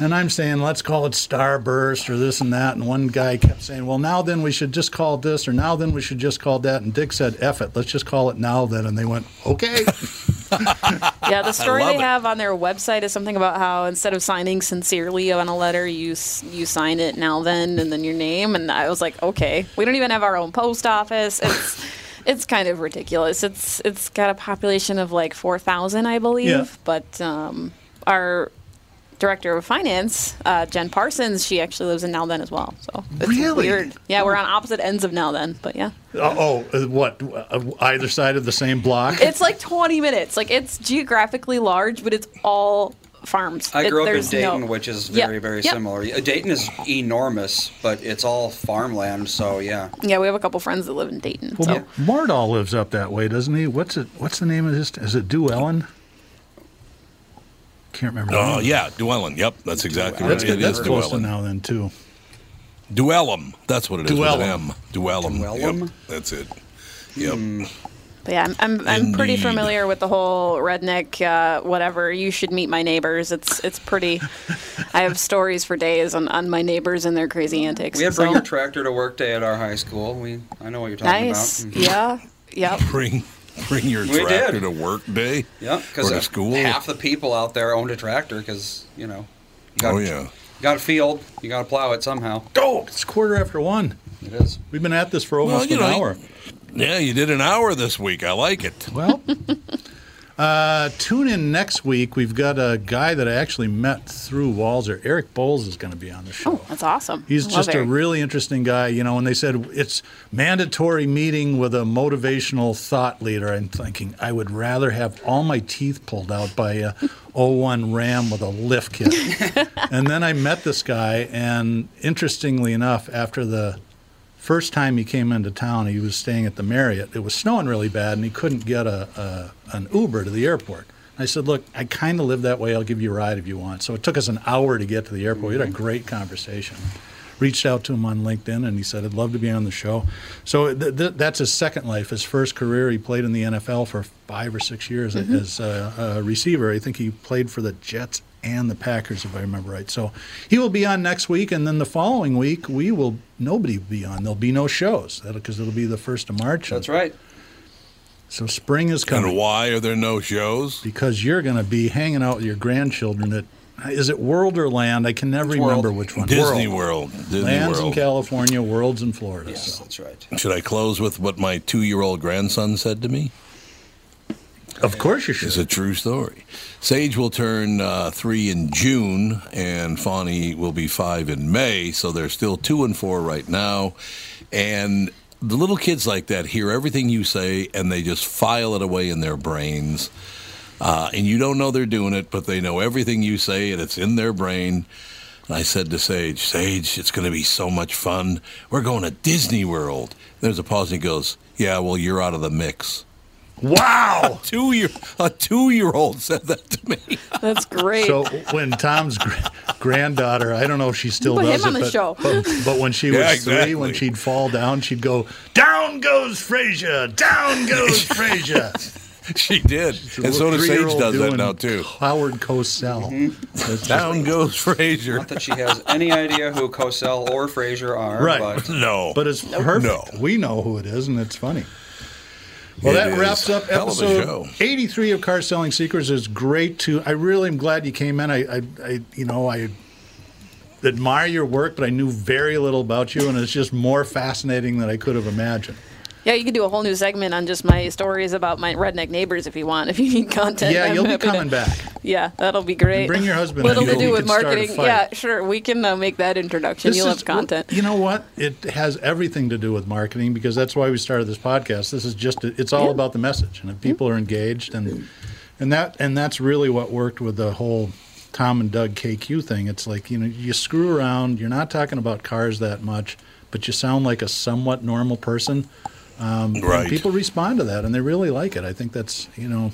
Speaker 3: And I'm saying, let's call it Starburst or this and that. And one guy kept saying, well, now then we should just call it this, or now then we should just call it that. And Dick said, F it, let's just call it now then. And they went, okay.
Speaker 4: Yeah, the story they
Speaker 2: it.
Speaker 4: have on their website is something about how instead of signing sincerely on a letter, you you sign it now then and then your name. And I was like, okay, we don't even have our own post office. It's it's kind of ridiculous. It's it's got a population of like four thousand, I believe.
Speaker 3: Yeah.
Speaker 4: But um, our director of finance, uh, Jen Parsons, she actually lives in Nowthen as well. So it's
Speaker 3: Really?
Speaker 4: weird. Yeah, we're on opposite ends of Nowthen, but yeah.
Speaker 3: oh, uh, what? Uh, either side of the same block?
Speaker 4: It's like 20 minutes. Like it's geographically large, but it's all farms.
Speaker 5: I
Speaker 4: It-
Speaker 5: grew up in Dayton,
Speaker 4: no-
Speaker 5: which is
Speaker 4: Yep,
Speaker 5: very, very
Speaker 4: yep.
Speaker 5: similar. Uh, Dayton is enormous, but it's all farmland, so yeah.
Speaker 4: Yeah, we have a couple friends that live in Dayton.
Speaker 3: Well,
Speaker 4: so
Speaker 3: Mardall lives up that way, doesn't he? What's it? What's the name of this? Is it Duellen? Can't remember. the
Speaker 2: Oh,
Speaker 3: name.
Speaker 2: yeah. Duellum. Yep. That's exactly right.
Speaker 3: That's,
Speaker 2: It
Speaker 3: that's close to now then too.
Speaker 2: Duellum. That's what it is. With
Speaker 3: Duellum.
Speaker 2: an Duellum.
Speaker 5: Duellum?
Speaker 2: Yep. That's it. Yep.
Speaker 4: but yeah, I'm I'm, I'm pretty familiar with the whole redneck uh, whatever. You should meet my neighbors. It's it's pretty. I have stories for days on, on my neighbors and their crazy antics.
Speaker 5: We had
Speaker 4: so-
Speaker 5: bring your tractor to work day at our high school. We I know what you're talking
Speaker 4: nice.
Speaker 5: about. Mhm.
Speaker 4: Yeah. Yep.
Speaker 2: Bring, bring your
Speaker 5: We
Speaker 2: tractor
Speaker 5: did.
Speaker 2: to work day.
Speaker 5: Yeah, because
Speaker 2: Or to school.
Speaker 5: half the people out there owned a tractor because you know. You got,
Speaker 2: Oh, yeah.
Speaker 5: You got a field. You got to plow it somehow.
Speaker 3: Go! It's quarter after one.
Speaker 5: It is.
Speaker 3: We've been at this for
Speaker 2: Well,
Speaker 3: almost
Speaker 2: you
Speaker 3: an
Speaker 2: know,
Speaker 3: hour.
Speaker 2: Yeah, you did an hour this week. I like it.
Speaker 3: Well, uh, tune in next week. We've got a guy that I actually met through Walser. Eric Boles is going to be on the show.
Speaker 4: Oh, that's awesome.
Speaker 3: He's just a
Speaker 4: Eric.
Speaker 3: really interesting guy, you know. And they said it's mandatory meeting with a motivational thought leader. I'm thinking I would rather have all my teeth pulled out by a 01 Ram with a lift kit. and then I met this guy, and interestingly enough, after the first time he came into town, he was staying at the Marriott. It was snowing really bad, and he couldn't get a, a an Uber to the airport. I said, "Look, I kind of live that way. I'll give you a ride if you want." So it took us an hour to get to the airport. We had a mm-hmm. great conversation. Reached out to him on LinkedIn, and he said, "I'd love to be on the show." So th- th- that's his second life. His first career, he played in the NFL for five or six years mm-hmm. as a, a receiver. I think he played for the Jets and the Packers, if I remember right. So he will be on next week, and then the following week we will nobody will be on. There'll be no shows because it'll be the first of March.
Speaker 5: That's right.
Speaker 3: So spring is coming
Speaker 2: And why are there no shows?
Speaker 3: because you're going to be hanging out with your grandchildren at is it World or Land? I can never
Speaker 5: It's World.
Speaker 3: remember which one.
Speaker 2: Disney World. Disney
Speaker 3: Lands in California, Worlds in Florida.
Speaker 5: Yes,
Speaker 3: So.
Speaker 5: that's right.
Speaker 2: Should I close with what my two-year-old grandson said to me?
Speaker 3: Of course you should.
Speaker 2: It's a true story. Sage will turn uh, three in June, and Fawny will be five in May. So they're still two and four right now. And the little kids like that hear everything you say, and they just file it away in their brains. Uh, and you don't know they're doing it, but they know everything you say, and it's in their brain. And I said to Sage, Sage, it's going to be so much fun. We're going to Disney World. There's a pause, and he goes, Yeah, well, you're out of the mix.
Speaker 3: Wow.
Speaker 2: Two year a two year old said that to me.
Speaker 4: That's great.
Speaker 3: So when Tom's gr- granddaughter, I don't know if she still
Speaker 4: Put
Speaker 3: does
Speaker 4: on
Speaker 3: it,
Speaker 4: the
Speaker 3: but,
Speaker 4: show.
Speaker 3: but but when she was
Speaker 2: Yeah,
Speaker 3: three, when she'd fall down, she'd go, "Down goes Frazier, down goes Frazier."
Speaker 2: She did, and so does Sage
Speaker 3: Three-year-old
Speaker 2: does that now too.
Speaker 3: Howard Cosell.
Speaker 5: Mm-hmm.
Speaker 2: Down goes Frazier.
Speaker 5: Not that she has any idea who Cosell or Frazier are,
Speaker 3: Right.
Speaker 5: but
Speaker 2: No,
Speaker 3: But it's perfect.
Speaker 2: No.
Speaker 3: We know who it is, and it's funny. Well,
Speaker 2: It
Speaker 3: that wraps up episode 83 of Car Selling Secrets. It's great to. I really am glad you came in. I, I, I, you know, I admire your work, but I knew very little about you, and it's just more fascinating than I could have imagined.
Speaker 4: Yeah, you could do a whole new segment on just my stories about my redneck neighbors if you want. If you need content,
Speaker 3: Yeah,
Speaker 4: I'm
Speaker 3: you'll be
Speaker 4: to-
Speaker 3: coming back.
Speaker 4: Yeah, that'll be great.
Speaker 3: bring your husband
Speaker 4: Little to do with
Speaker 3: can start a
Speaker 4: marketing. Yeah, sure. We can uh, make that introduction. You'll
Speaker 3: is-
Speaker 4: have content.
Speaker 3: You know what? It has everything to do with marketing because that's why we started this podcast. This is just it's all about the message, and if people are engaged, and and that and that's really what worked with the whole Tom and Doug KQ thing. It's like you know you screw around. You're not talking about cars that much, but you sound like a somewhat normal person. Um,
Speaker 2: Right.
Speaker 3: people respond to that, and they really like it. I think that's you know.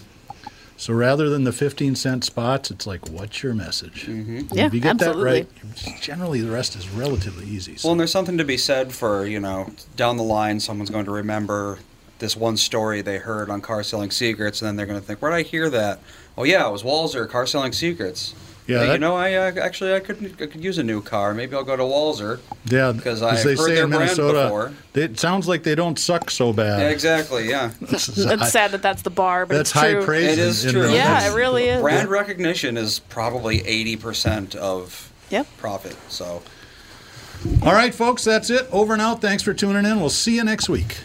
Speaker 3: So rather than the 15 cent spots, it's like, what's your message? And
Speaker 4: Yeah,
Speaker 3: if you get
Speaker 4: absolutely.
Speaker 3: that right, generally the rest is relatively easy. So.
Speaker 5: Well, and there's something to be said for, you know, down the line, someone's going to remember this one story they heard on Car Selling Secrets, and then they're going to think, where did I hear that? Oh, yeah, it was Walser, Car Selling Secrets.
Speaker 3: Yeah,
Speaker 5: Hey,
Speaker 3: that-
Speaker 5: you know, I uh, actually I could I could use a new car. Maybe I'll go to Walser.
Speaker 3: Yeah,
Speaker 5: because I've
Speaker 3: they
Speaker 5: heard
Speaker 3: say
Speaker 5: their
Speaker 3: in
Speaker 5: brand
Speaker 3: Minnesota,
Speaker 5: before.
Speaker 3: they- it sounds like they don't suck so bad.
Speaker 5: Yeah, exactly. Yeah,
Speaker 3: That's,
Speaker 4: It's sad that that's the bar, but
Speaker 3: that's
Speaker 4: it's
Speaker 3: high
Speaker 4: true.
Speaker 3: praise.
Speaker 5: It is
Speaker 3: in- in
Speaker 5: true.
Speaker 3: the-
Speaker 4: Yeah, it really is.
Speaker 5: brand recognition is probably eighty percent of
Speaker 4: Yep.
Speaker 5: profit. So.
Speaker 3: All right, folks, that's it. Over and out. Thanks for tuning in. We'll see you next week.